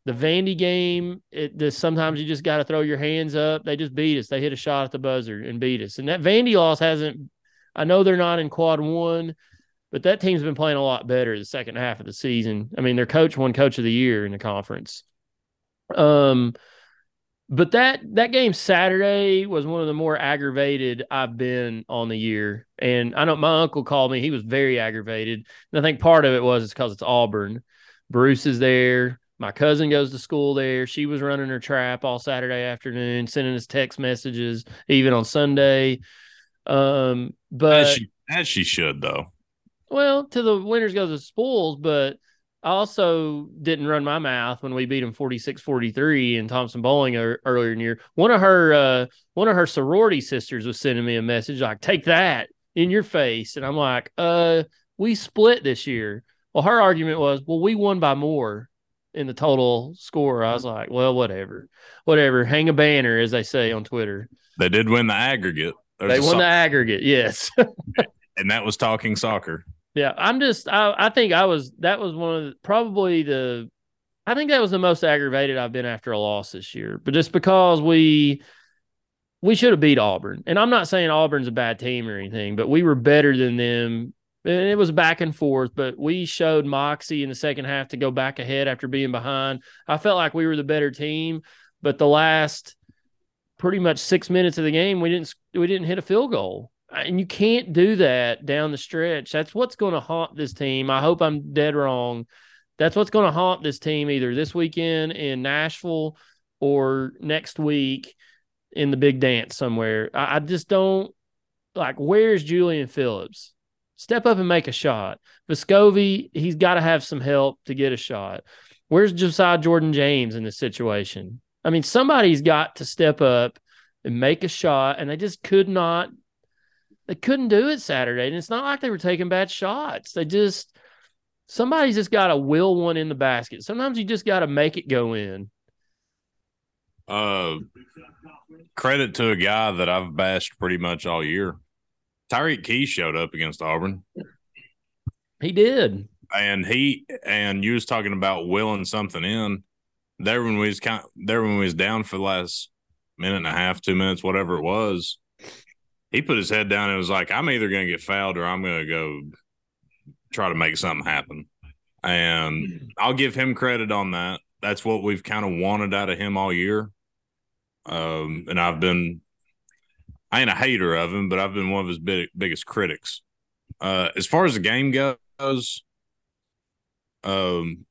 The Vandy game, it this sometimes you just got to throw your hands up. They just beat us. They hit a shot at the buzzer and beat us. And that Vandy loss hasn't. I know they're not in quad one, but that team's been playing a lot better the second half of the season. I mean, their coach won coach of the year in the conference. Um, but that that game Saturday was one of the more aggravated I've been on the year. And I know my uncle called me; he was very aggravated. And I think part of it was it's because it's Auburn. Bruce is there. My cousin goes to school there. She was running her trap all Saturday afternoon, sending us text messages, even on Sunday. Um, but as she, as she should though. Well, to the winners goes the spoils, but I also didn't run my mouth when we beat them 46-43 in Thompson-Boling earlier in the year. One of her uh, one of her sorority sisters was sending me a message like, "Take that in your face," and I'm like, "Uh, we split this year." Well, her argument was, "Well, we won by more in the total score." I was like, "Well, whatever, whatever. Hang a banner, as they say on Twitter." They did win the aggregate. There's they won so- the aggregate, yes. (laughs) and that was talking soccer. Yeah, I'm just I I think I was that was one of the, probably the I think that was the most aggravated I've been after a loss this year. But just because we we should have beat Auburn. And I'm not saying Auburn's a bad team or anything, but we were better than them. And it was back and forth, but we showed moxie in the second half to go back ahead after being behind. I felt like we were the better team, but the last pretty much 6 minutes of the game we didn't we didn't hit a field goal and you can't do that down the stretch. That's what's going to haunt this team. I hope I'm dead wrong. That's what's going to haunt this team either this weekend in Nashville or next week in the big dance somewhere. I, I just don't like where's Julian Phillips? Step up and make a shot. Vescovi, he's got to have some help to get a shot. Where's Josiah Jordan James in this situation? I mean, somebody's got to step up and make a shot, and they just could not they couldn't do it Saturday. And it's not like they were taking bad shots. They just somebody's just got to will one in the basket. Sometimes you just got to make it go in. Uh, credit to a guy that I've bashed pretty much all year. Tyreke Key showed up against Auburn. He did, and he and you was talking about willing something in. There when we was kind, there when we was down for the last minute and a half, two minutes, whatever it was he put his head down and was like, I'm either going to get fouled or I'm going to go try to make something happen. And I'll give him credit on that. That's what we've kind of wanted out of him all year. Um, and I've been, I ain't a hater of him, but I've been one of his big, biggest critics. Uh, as far as the game goes, um,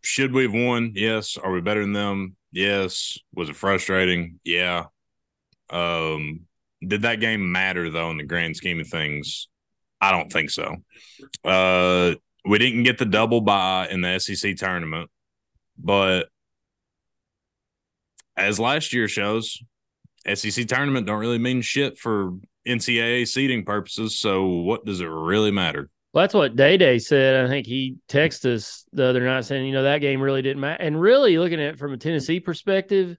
should we have won? Yes. Are we better than them? Yes. Was it frustrating? Yeah. Um, did that game matter though in the grand scheme of things? I don't think so. Uh, we didn't get the double bye in the SEC tournament, but as last year shows, SEC tournament don't really mean shit for NCAA seeding purposes. So what does it really matter? Well, that's what Day Day said. I think he texted us the other night saying, you know, that game really didn't matter. And really looking at it from a Tennessee perspective,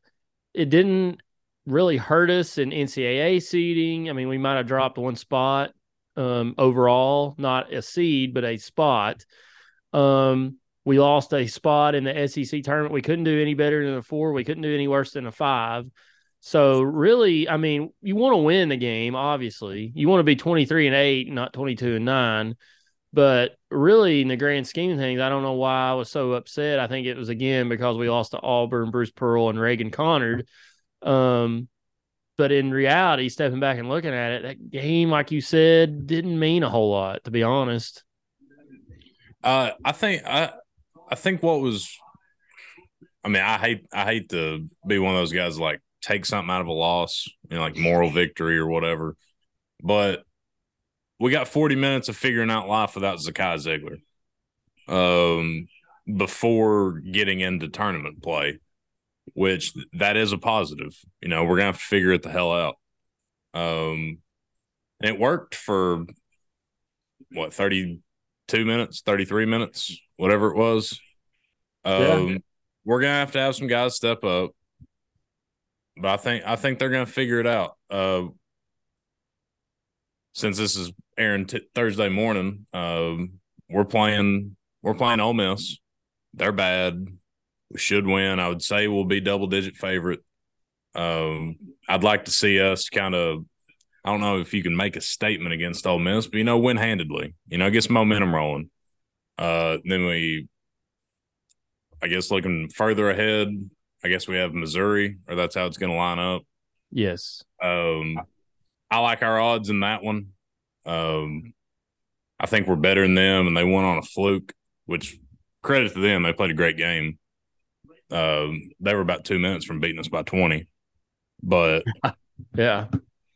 it didn't really hurt us in NCAA seeding. I mean, we might have dropped one spot um, overall, not a seed, but a spot. Um, we lost a spot in the SEC tournament. We couldn't do any better than a four. We couldn't do any worse than a five. So really, I mean, you want to win the game, obviously. You want to be 23 and 8, not 22 and 9. But really, in the grand scheme of things, I don't know why I was so upset. I think it was again because we lost to Auburn, Bruce Pearl, and Reagan Conard. Um, but in reality, stepping back and looking at it, that game, like you said, didn't mean a whole lot, to be honest. Uh, I think I, I think what was, I mean, I hate I hate to be one of those guys like take something out of a loss, you know, like moral victory or whatever, but we got 40 minutes of figuring out life without Zakai Zeigler Um, before getting into tournament play which that is a positive. You know, we're gonna have to figure it the hell out. Um, and it worked for what thirty two minutes, thirty three minutes, whatever it was. Um, yeah. we're gonna have to have some guys step up, but I think I think they're gonna figure it out. Uh, since this is airing t- Thursday morning, um, we're playing we're playing Ole Miss. They're bad. We should win. I would say we'll be double digit favorite. Um, I'd like to see us kind of. I don't know if you can make a statement against Ole Miss, but you know, win handedly. You know, get some momentum rolling. Uh, then we, I guess, looking further ahead, I guess we have Missouri, or that's how it's going to line up. Yes. Um, I like our odds in that one. Um, I think we're better than them, and they won on a fluke, which credit to them. They played a great game. Um, they were about two minutes from beating us by 20. But (laughs) yeah,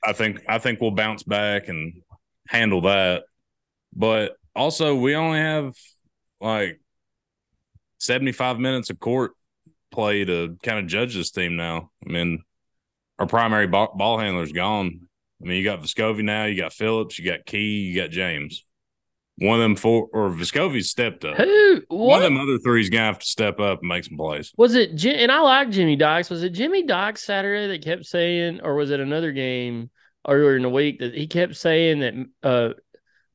I think I think we'll bounce back and handle that. But also, we only have like 75 minutes of court play to kind of judge this team now. I mean, our primary ball, ball handler's gone. I mean, you got Vescovi now, you got Phillips, you got Key, you got James. One of them four or Vescovi's stepped up. Who? What? One of them other three's gonna have to step up and make some plays. Was it? Jim, and I like Jimmy Dykes. Was it Jimmy Dykes Saturday that kept saying, or was it another game earlier in the week that he kept saying that uh,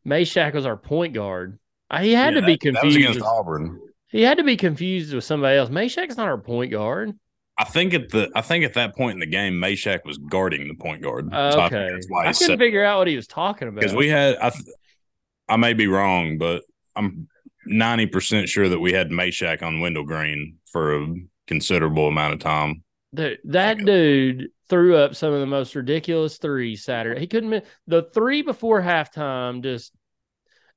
Mashack was our point guard? Uh, he had Yeah, to be that- that was confused. against with- Auburn. he had to be confused with somebody else. Mashack's not our point guard. I think at the I think at that point in the game, Mashack was guarding the point guard. So I Okay, that's why I, couldn't figure out what he was talking about. because we had I, I may be wrong, but I'm ninety percent sure that we had Mashack on Wendell Green for a considerable amount of time. Dude, that dude threw up some of the most ridiculous threes Saturday. He couldn't. mi- The three before halftime just.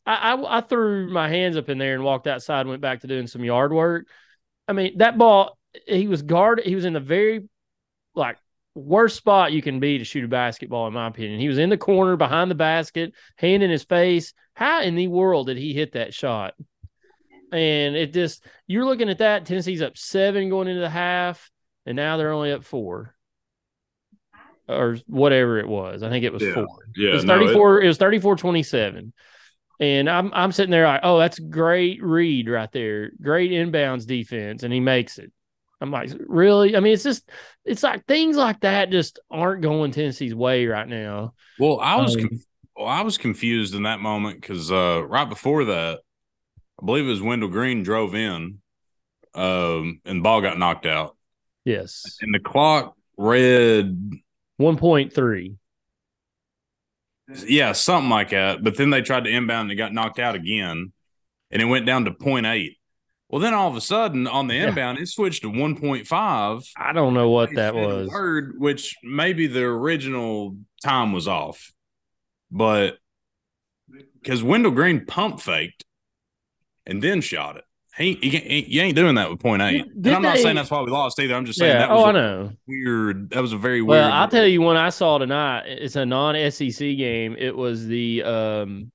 I, I I threw my hands up in there and walked outside. Went back to doing some yard work. I mean that ball. He was guarded. He was in the very like worst spot you can be to shoot a basketball, in my opinion. He was in the corner behind the basket, hand in his face. How in the world did he hit that shot? And it just you're looking at that. Tennessee's up seven going into the half and now they're only up four or whatever it was. I think it was Yeah. four. Yeah, It was 34, it was 34 27. And I'm I'm sitting there like, oh, that's great read right there. Great inbounds defense. And he makes it. I'm like, really? I mean, it's just it's like things like that just aren't going Tennessee's way right now. Well, I was Um, well, I was confused in that moment because uh, right before that, I believe it was Wendell Green drove in, um, and the ball got knocked out, Yes. and the clock read 1.3. yeah something like that. But then they tried to inbound and it got knocked out again, and it went down to 0.8. Well, then all of a sudden on the Yeah. inbound, it switched to 1.5. I don't know what that was. Word, which maybe the original time was off, but because Wendell Green pump faked and then shot it. He, he, he- you ain't doing that with point eight. Did and I'm not they- saying that's why we lost either. I'm just saying Yeah. that was Oh, I a know. weird. That was a very weird. Well, I'll tell you one I saw tonight. It's a non-SEC game. It was the um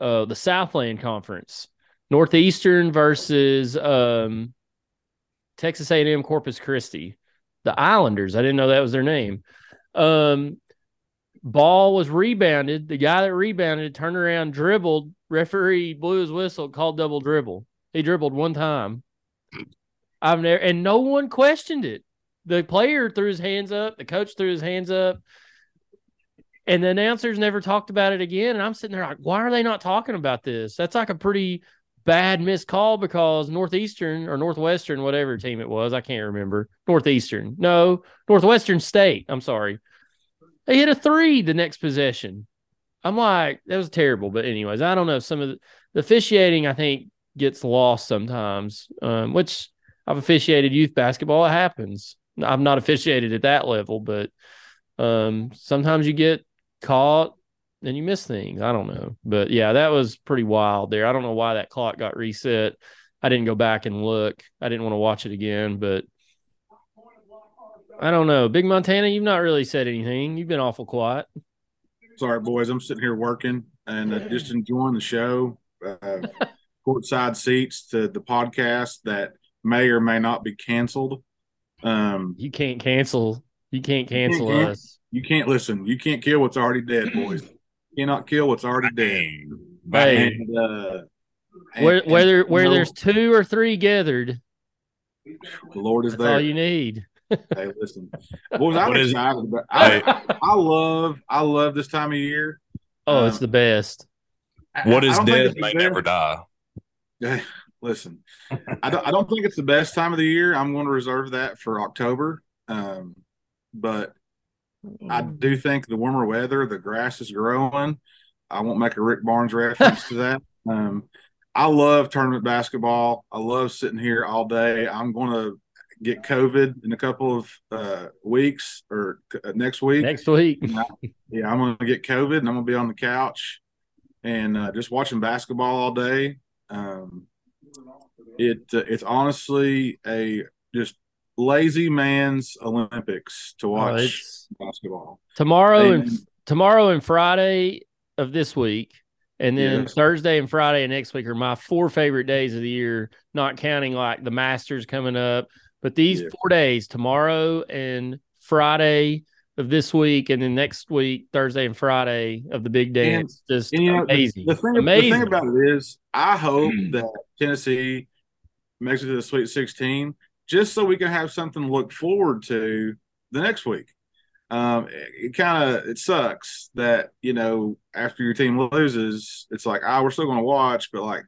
uh the Southland Conference. Northeastern versus um Texas A&M Corpus Christi. The Islanders. I didn't know that was their name. Um ball was rebounded. The guy that rebounded turned around, dribbled, referee blew his whistle, called double dribble. He dribbled one time. I've never and no one questioned it the player threw his hands up, the coach threw his hands up, and the announcers never talked about it again. And I'm sitting there like, why are they not talking about this? That's like a pretty bad missed call because Northeastern or Northwestern, whatever team it was, I can't remember. Northeastern, no, Northwestern State. I'm sorry, they hit a three the next possession. I'm like, that was terrible. But anyways, I don't know. Some of the, the officiating, I think, gets lost sometimes, um, which I've officiated youth basketball. It happens. I've not officiated at that level, but um, sometimes you get caught and you miss things. I don't know, but yeah, that was pretty wild there. I don't know why that clock got reset. I didn't go back and look. I didn't want to watch it again, but I don't know. Big Montana, you've not really said anything. You've been awful quiet. Sorry, boys. I'm sitting here working and uh, just enjoying the show. Uh, (laughs) courtside seats to the podcast that may or may not be canceled. Um, You can't cancel. You can't cancel can't. us. you can't listen. You can't kill what's already dead, boys. You cannot kill what's already dead. Hey. And, uh, and- Where, whether where there's two or three gathered, the Lord is that's there. all you need. (laughs) Hey, listen, boys, I'm What is- excited about. I, I love, I love this time of year. Oh, it's Um, the best. I- What I is don't think dead may best. never die. listen, I don't, I don't think it's the best time of the year. I'm going to reserve that for October. Um, but I do think the warmer weather, the grass is growing. I won't make a Rick Barnes reference to that. (laughs) Um, I love tournament basketball. I love sitting here all day. I'm going to get COVID in a couple of uh, weeks or uh, next week. Next week. yeah, I'm going to get COVID and I'm going to be on the couch and uh, just watching basketball all day. Um, it uh, it's honestly a just lazy man's Olympics to oh, watch oh, basketball. Tomorrow and, and tomorrow and Friday of this week and then yeah. Thursday and Friday of next week are my four favorite days of the year, not counting like the Masters coming up. But these yeah. four days, tomorrow and Friday of this week, and then next week, Thursday and Friday of the big dance, and, just and, you know, amazing. The, the, thing, amazing. the thing about it is, I hope that Tennessee makes it to the Sweet 16 just so we can have something to look forward to the next week um, it, it kind of it sucks that you know after your team loses, it's like ah, we're still going to watch, but like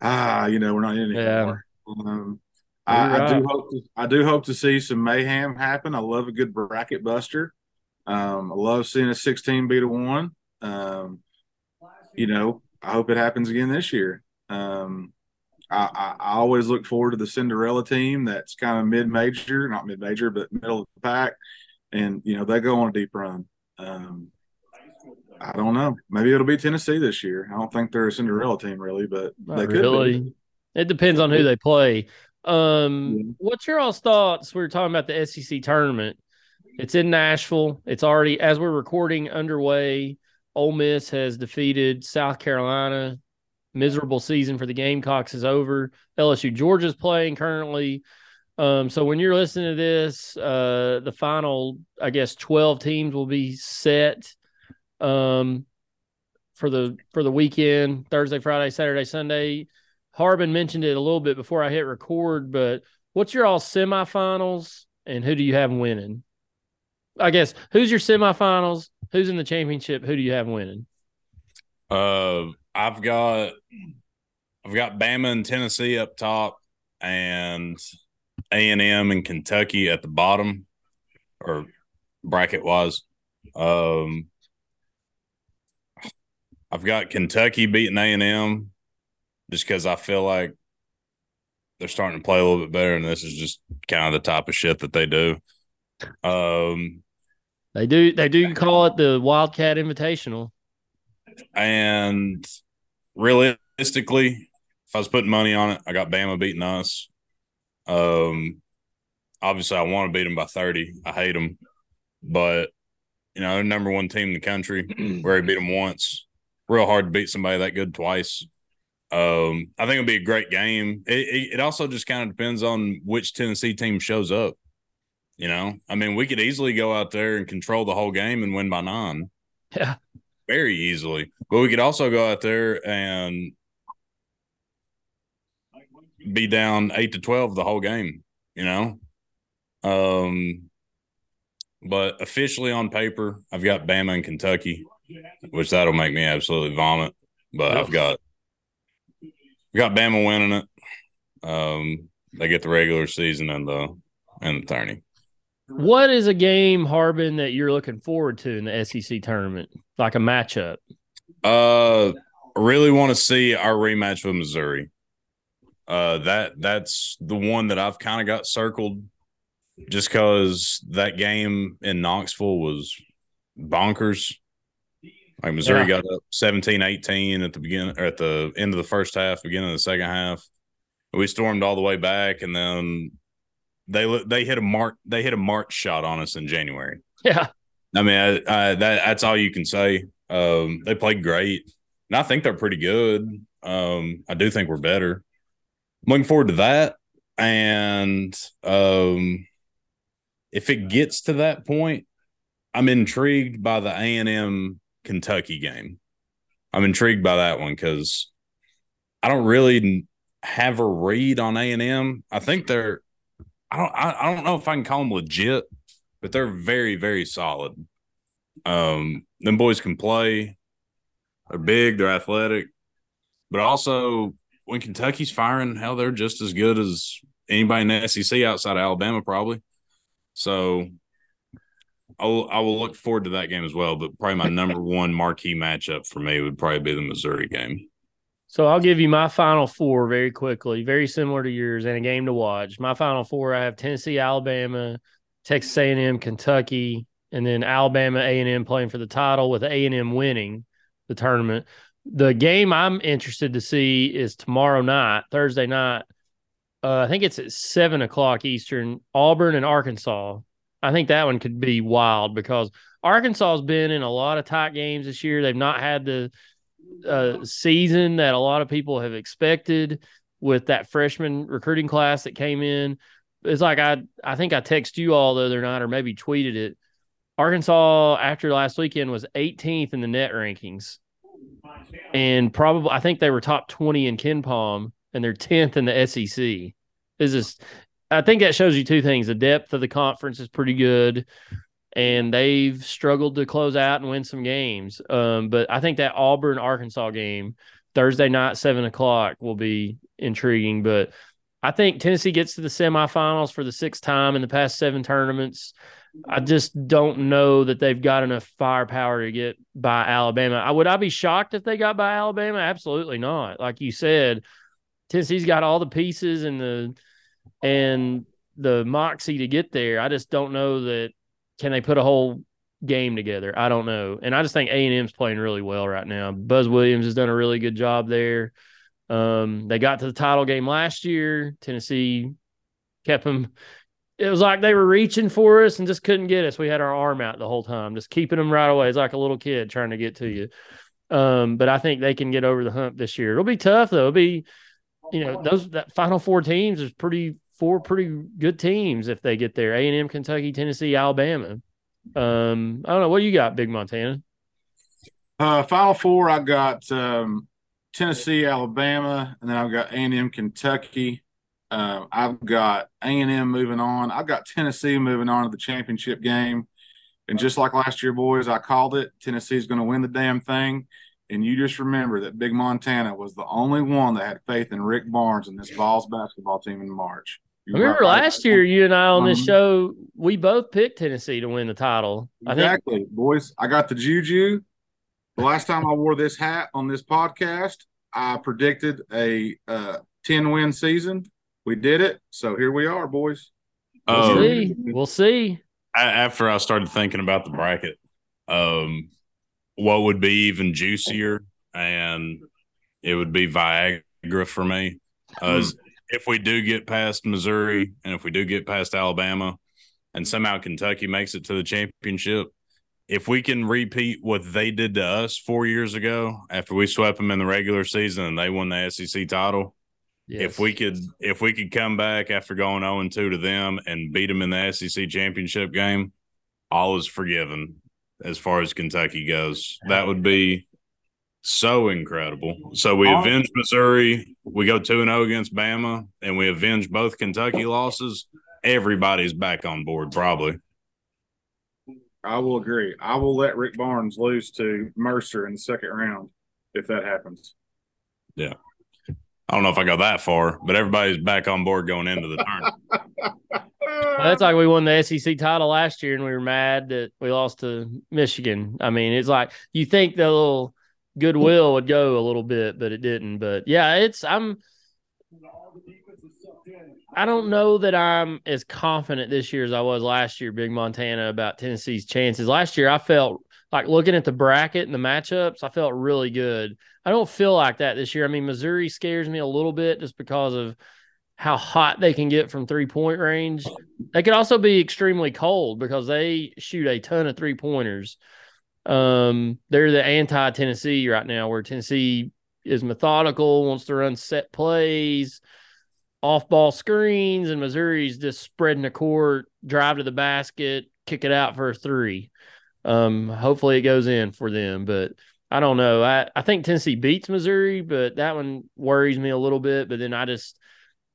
ah, you know, we're not in it anymore. Um, I. I, do hope to, I do hope to see some mayhem happen. I love a good bracket buster. Um, I love seeing a 16 beat a one. Um, you know, I hope it happens again this year. Um, I, I, always look forward to the Cinderella team that's kind of mid major, not mid major, but middle of the pack and you know they go on a deep run. Um, I don't know. Maybe it'll be Tennessee this year. I don't think they're a Cinderella team really, but Not they really. could. Be. It depends on who they play. Um, yeah. what's your all's thoughts? We were talking about the SEC tournament. It's in Nashville. It's already as we're recording underway. Ole Miss has defeated South Carolina. Miserable season for the Gamecocks is over. LSU Georgia's playing currently. Um, so when you're listening to this, uh, the final, I guess, 12 teams will be set um, for the for the weekend, Thursday, Friday, Saturday, Sunday. Harbin mentioned it a little bit before I hit record, but what's your all semifinals and who do you have winning? I guess who's your semifinals? Who's in the championship? Who do you have winning? Uh, I've got I've got Bama and Tennessee up top, and a and M and Kentucky at the bottom, or bracket wise. Um, I've got Kentucky beating A and M, just because I feel like they're starting to play a little bit better, and this is just kind of the type of shit that they do. Um, they do they do call it the Wildcat Invitational, and realistically, if I was putting money on it, I got Bama beating us. Um, obviously, I want to beat them by 30. I hate them, but you know, they're number one team in the country. (clears throat) we already beat them once. Real hard to beat somebody that good twice. Um, I think it'll be a great game. It, it, it also just kind of depends on which Tennessee team shows up. You know, I mean, we could easily go out there and control the whole game and win by nine. Yeah. Very easily. But we could also go out there and be down eight to twelve the whole game. You know, um, but officially on paper, I've got Bama and Kentucky, which that'll make me absolutely vomit. But I've got got Bama winning it. Um, they get the regular season and the and the tourney. What is a game, Harbin, that you're looking forward to in the SEC tournament, like a matchup? Uh, really want to see our rematch with Missouri. Uh, that that's the one that I've kind of got circled, just because that game in Knoxville was bonkers. Like Missouri yeah. got up 17-18 at the beginning or at the end of the first half, beginning of the second half. We stormed all the way back, and then they they hit a mark they hit a march shot on us in January. Yeah, I mean I, I, that that's all you can say. Um, they played great, and I think they're pretty good. Um, I do think we're better. I'm looking forward to that. And um, if it gets to that point, I'm intrigued by the A and M Kentucky game. I'm intrigued by that one because I don't really have a read on A and M. I think they're I don't I, I don't know if I can call them legit, but they're very very solid. Um, them boys can play. They're big. They're athletic, but also when Kentucky's firing, hell, they're just as good as anybody in the SEC outside of Alabama, probably. So I will, I will look forward to that game as well. But probably my number (laughs) one marquee matchup for me would probably be the Missouri game. So I'll give you my final four very quickly, very similar to yours, and a game to watch. My final four: I have Tennessee, Alabama, Texas A&M, Kentucky, and then Alabama A&M playing for the title with A&M winning the tournament. The game I'm interested to see is tomorrow night, Thursday night. Uh, I think it's at seven o'clock Eastern. Auburn and Arkansas. I think that one could be wild because Arkansas has been in a lot of tight games this year. They've not had the uh, season that a lot of people have expected with that freshman recruiting class that came in. It's like I I think I texted you all the other night or maybe tweeted it. Arkansas after last weekend was 18th in the net rankings, and probably I think they were top 20 in KenPom, and they're 10th in the SEC. Is this? I think that shows you two things: the depth of the conference is pretty good, and they've struggled to close out and win some games. Um, but I think that Auburn Arkansas game Thursday night, seven o'clock, will be intriguing. But I think Tennessee gets to the semifinals for the sixth time in the past seven tournaments. I just don't know that they've got enough firepower to get by Alabama. I would I be shocked if they got by Alabama? Absolutely not. Like you said, Tennessee's got all the pieces and the and the moxie to get there. I just don't know that can they put a whole game together. I don't know. And I just think A and M's playing really well right now. Buzz Williams has done a really good job there. Um, they got to the title game last year. Tennessee kept them. It was like they were reaching for us and just couldn't get us. We had our arm out the whole time, just keeping them right away. It's like a little kid trying to get to you. Um, but I think they can get over the hump this year. It'll be tough though. It'll be, you know, those that final four teams is pretty four pretty good teams if they get there. A and M, Kentucky, Tennessee, Alabama. Um, I don't know what you got, Big Montana. Uh, final four, I got um, Tennessee, Alabama, and then I've got A and M, Kentucky. Uh, I've got A and M moving on. I've got Tennessee moving on to the championship game. And just like last year, boys, I called it. Tennessee's going to win the damn thing. And you just remember that Big Montana was the only one that had faith in Rick Barnes and this Vols basketball team in March. You remember right. last year, you and I on this um, show, we both picked Tennessee to win the title. Exactly, think- boys. I got the juju. The last time I wore this hat on this podcast, I predicted a uh, 10 win season. We did it. So here we are, boys. We'll um, see. We'll see. After I started thinking about the bracket, um, what would be even juicier, and it would be Viagra for me. Uh, mm if we do get past Missouri and if we do get past Alabama and somehow Kentucky makes it to the championship, if we can repeat what they did to us four years ago after we swept them in the regular season and they won the SEC title, yes. if we could if we could come back after going 0 2 to them and beat them in the SEC championship game, all is forgiven as far as Kentucky goes. That would be so incredible. So we avenge Missouri. We go 2 0 against Bama, and we avenge both Kentucky losses. Everybody's back on board, probably. I will agree. I will let Rick Barnes lose to Mercer in the second round if that happens. Yeah. I don't know if I go that far, but everybody's back on board going into the (laughs) tournament. Well, that's like we won the SEC title last year and we were mad that we lost to Michigan. I mean, it's like you think the little goodwill would go a little bit, but it didn't. But yeah, it's I'm. I don't know that I'm as confident this year as I was last year, Big Montana, about Tennessee's chances. Last year, I felt like looking at the bracket and the matchups, I felt really good. I don't feel like that this year. I mean, Missouri scares me a little bit just because of how hot they can get from three point range. They could also be extremely cold because they shoot a ton of three pointers. Um, they're the anti Tennessee right now, where Tennessee is methodical, wants to run set plays, off ball screens, and Missouri's just spreading the court, drive to the basket, kick it out for a three. Um, hopefully it goes in for them, but I don't know. I, I think Tennessee beats Missouri, but that one worries me a little bit. But then I just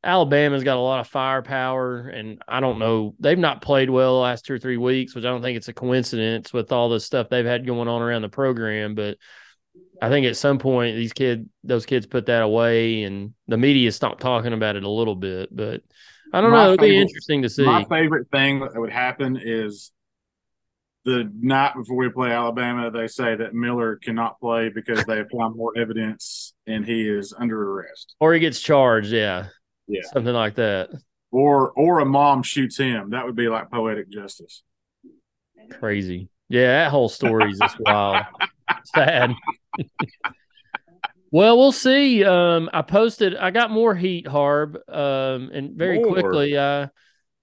Alabama's got a lot of firepower, and I don't know. They've not played well the last two or three weeks, which I don't think it's a coincidence with all the stuff they've had going on around the program. But I think at some point these kid those kids put that away and the media stopped talking about it a little bit, but I don't My know. It'll be interesting to see. My favorite thing that would happen is the night before we play Alabama, they say that Miller cannot play because they have found more evidence and he is under arrest. Or he gets charged, yeah. Yeah. Something like that. Or or a mom shoots him. That would be like poetic justice. Crazy. Yeah, that whole story is just (laughs) wild. Sad. well, we'll see. Um, I posted. I got more heat, Harb. Um, and very More? quickly, uh,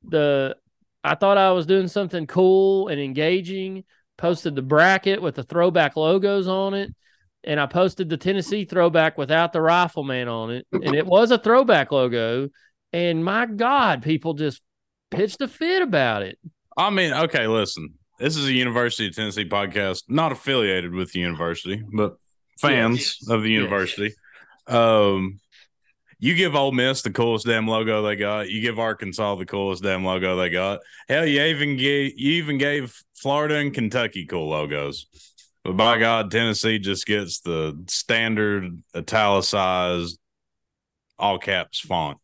the I thought I was doing something cool and engaging. Posted the bracket with the throwback logos on it, and I posted the Tennessee throwback without the rifleman on it, and it was a throwback logo. And my God, people just pitched a fit about it. I mean, okay, listen. This is a University of Tennessee podcast, not affiliated with the university, but fans of the Yes. university. Um, you give Ole Miss the coolest damn logo they got. You give Arkansas the coolest damn logo they got. Hell, you even gave you even gave Florida and Kentucky cool logos. But by God, Tennessee just gets the standard italicized all caps font.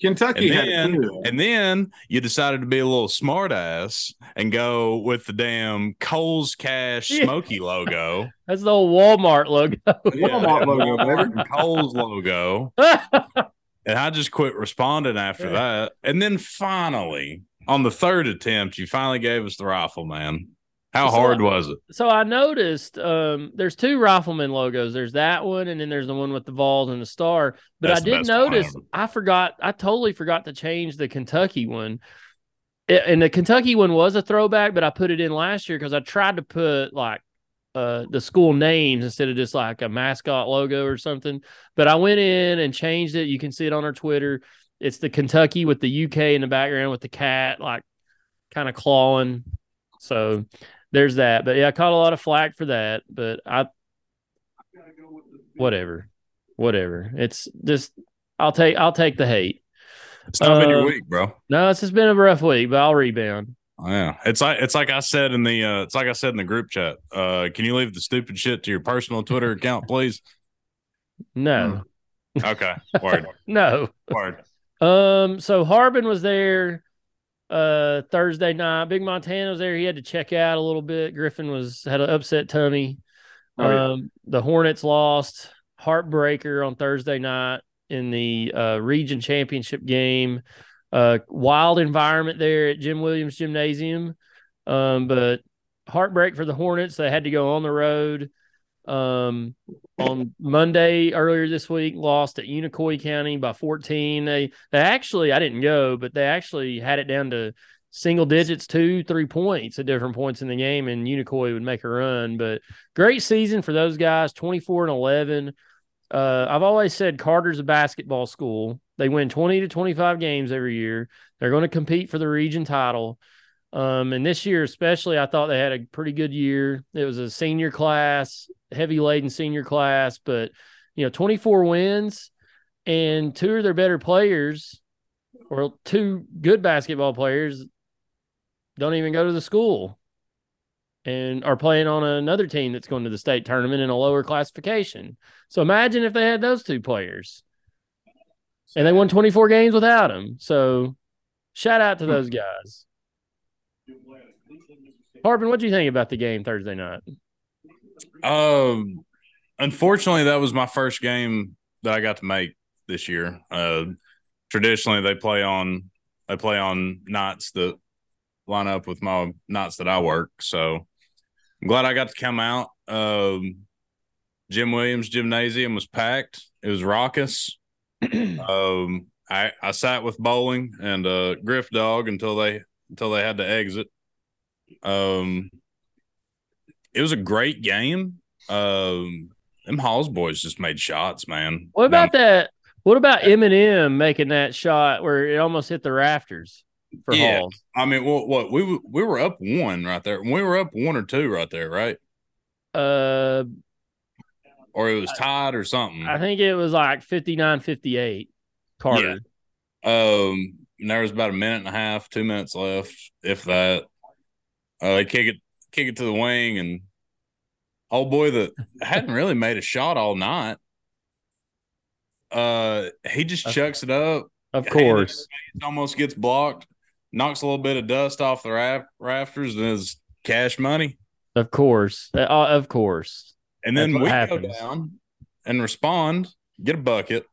Kentucky And then- it too. And then you decided to be a little smart ass and go with the damn Coles Cash Yeah. Smoky logo. (laughs) That's the old Walmart logo. Walmart logo, baby. (laughs) Coles logo. (laughs) And I just quit responding after that. And then finally, on the third attempt, you finally gave us the rifleman. How So- hard was it? so I noticed um, there's two rifleman logos. There's that one, and then there's the one with the Vols and the star. But That's I did notice. I forgot. I totally forgot to change the Kentucky one. A- And the Kentucky one was a throwback, but I put it in last year because I tried to put like uh, the school names instead of just like a mascot logo or something. But I went in and changed it. You can see it on our Twitter. It's the Kentucky with the UK in the background with the cat like kind of clawing. So there's that. But yeah, I caught a lot of flack for that. But I, whatever, whatever. It's just I'll take I'll take the hate. It's not been your Uh, week, bro. No, it's just been a rough week, but I'll rebound. Yeah, it's like it's like I said in the uh, it's like I said in the group chat. Uh, can you leave the stupid shit to your personal Twitter account, please? No, Okay, word, (laughs) no. word. Um, so Harbin was there uh Thursday night. Big Montana was there. He had to check out a little bit. Griffin was had an upset tummy. Oh, yeah. Um, the Hornets lost heartbreaker on Thursday night in the uh, region championship game. Uh, wild environment there at Jim Williams Gymnasium. Um, but heartbreak for the Hornets. They had to go on the road. Um, on Monday earlier this week, lost at Unicoi County by 14. They they actually I didn't go, but they actually had it down to single digits, two, three points at different points in the game, and Unicoi would make a run. But great season for those guys, 24 and 11. Uh, I've always said Carter's a basketball school. They win 20 to 25 games every year. They're going to compete for the region title. Um, and this year, especially, I thought they had a pretty good year. It was a senior class, heavy laden senior class, but you know, 24 wins and two of their better players or two good basketball players don't even go to the school and are playing on another team that's going to the state tournament in a lower classification. So imagine if they had those two players and they won 24 games without them. So shout out to hmm. those guys. Harbin, what do you think about the game Thursday night? Um, unfortunately, that was my first game that I got to make this year. Uh, traditionally, they play on they play on nights that line up with my nights that I work. So I'm glad I got to come out. Um, Jim Williams Gymnasium was packed. It was raucous. (clears throat) um, I I sat with bowling and uh, Griff Dog until they until they had to exit. Um, it was a great game. Um, them Halls boys just made shots, man. What about that? What about Eminem making that shot where it almost hit the rafters for Yeah. Halls? I mean, what? What we we were up one right there. We were up one or two right there, right? Uh, Or it was tied or something. I think it was like 59 58. Carter. Um, and there was about a minute and a half, two minutes left, if that. Uh, they kick it, kick it to the wing, and old boy that hadn't really made a shot all night. Uh, he just chucks it up. Of course, it almost gets blocked, knocks a little bit of dust off the raf- rafters, and is cash money. Of course, uh, of course. And then we happens. go down and respond, get a bucket,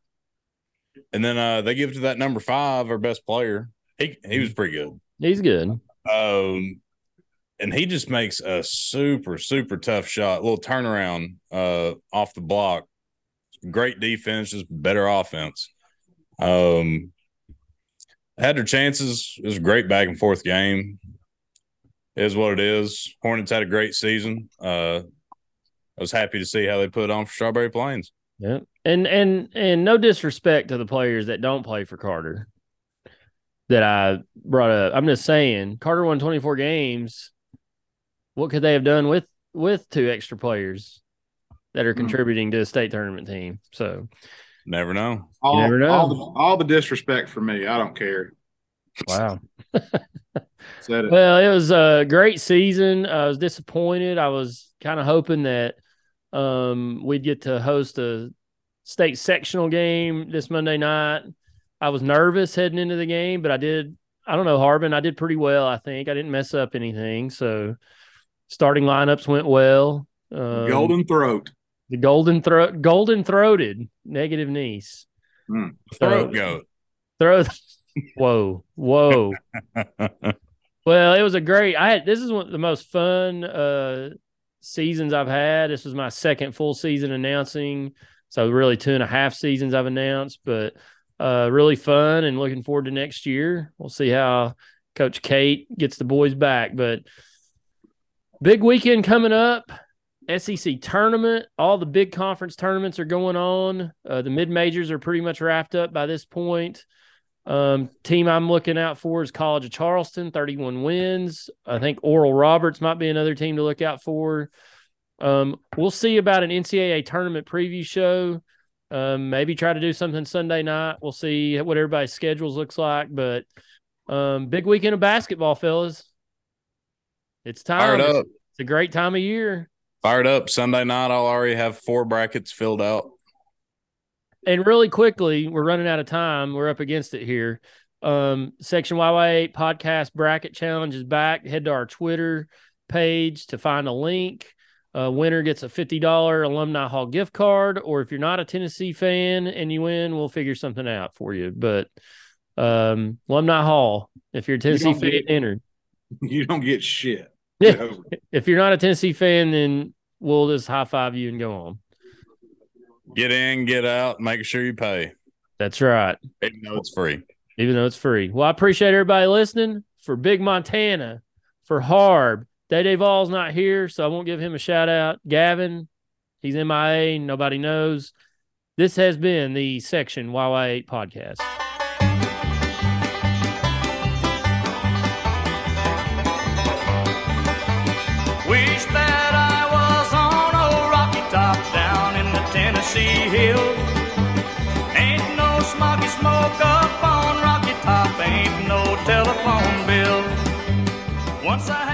and then uh, they give it to that number five, our best player. He he was pretty good. He's good. Um, and he just makes a super super tough shot, little turnaround uh off the block. Great defense, just better offense. Um, had their chances. It was a great back and forth game. It is what it is. Hornets had a great season. Uh, I was happy to see how they put on for Strawberry Plains. Yeah, and and and no disrespect to the players that don't play for Carter that I brought up. I'm just saying Carter won 24 games. What could they have done with with two extra players that are hmm. contributing to a state tournament team? So never know. All, never know. All the, all the disrespect for me. I don't care. Wow. (laughs) Said it. Well, it was a great season. I was disappointed. I was kind of hoping that um, we'd get to host a state sectional game this Monday night. I was nervous heading into the game, but I did. I don't know, Harbin. I did pretty well. I think I didn't mess up anything. So starting lineups went well. Um, golden throat. The golden throat, golden throated, negative Nease. Mm. Throat goat. Throat. (laughs) whoa, whoa. (laughs) well, it was a great. I had this is one of the most fun uh seasons I've had. This was my second full season announcing. So really two and a half seasons I've announced, but uh, really fun and looking forward to next year. We'll see how Coach Kate gets the boys back. But big weekend coming up. SEC tournament. All the big conference tournaments are going on. Uh, the mid majors are pretty much wrapped up by this point. Um, team I'm looking out for is College of Charleston, 31 wins. I think Oral Roberts might be another team to look out for. Um, we'll see about an NCAA tournament preview show. Um, maybe try to do something Sunday night. We'll see what everybody's schedules looks like. But um, big weekend of basketball, fellas. It's time. Fired up. It's a great time of year. Fired up. Sunday night, I'll already have four brackets filled out. And really quickly, we're running out of time. We're up against it here. Um, Section YY8 podcast bracket challenge is back. Head to our Twitter page to find a link. Uh, winner gets a $50 Alumni Hall gift card. Or if you're not a Tennessee fan and you win, we'll figure something out for you. But um, Alumni Hall, if you're a Tennessee you fan, get, enter. (laughs) You don't get shit. If you're not a Tennessee fan, then we'll just high five you and go on. Get in, get out, make sure you pay. That's right. Even though it's free. Even though it's free. Well, I appreciate everybody listening. For Big Montana, for Harb, Day Day Vols not here, so I won't give him a shout out. Gavin, he's MIA, nobody knows. This has been the Section YY8 podcast. Telephone bill. Once I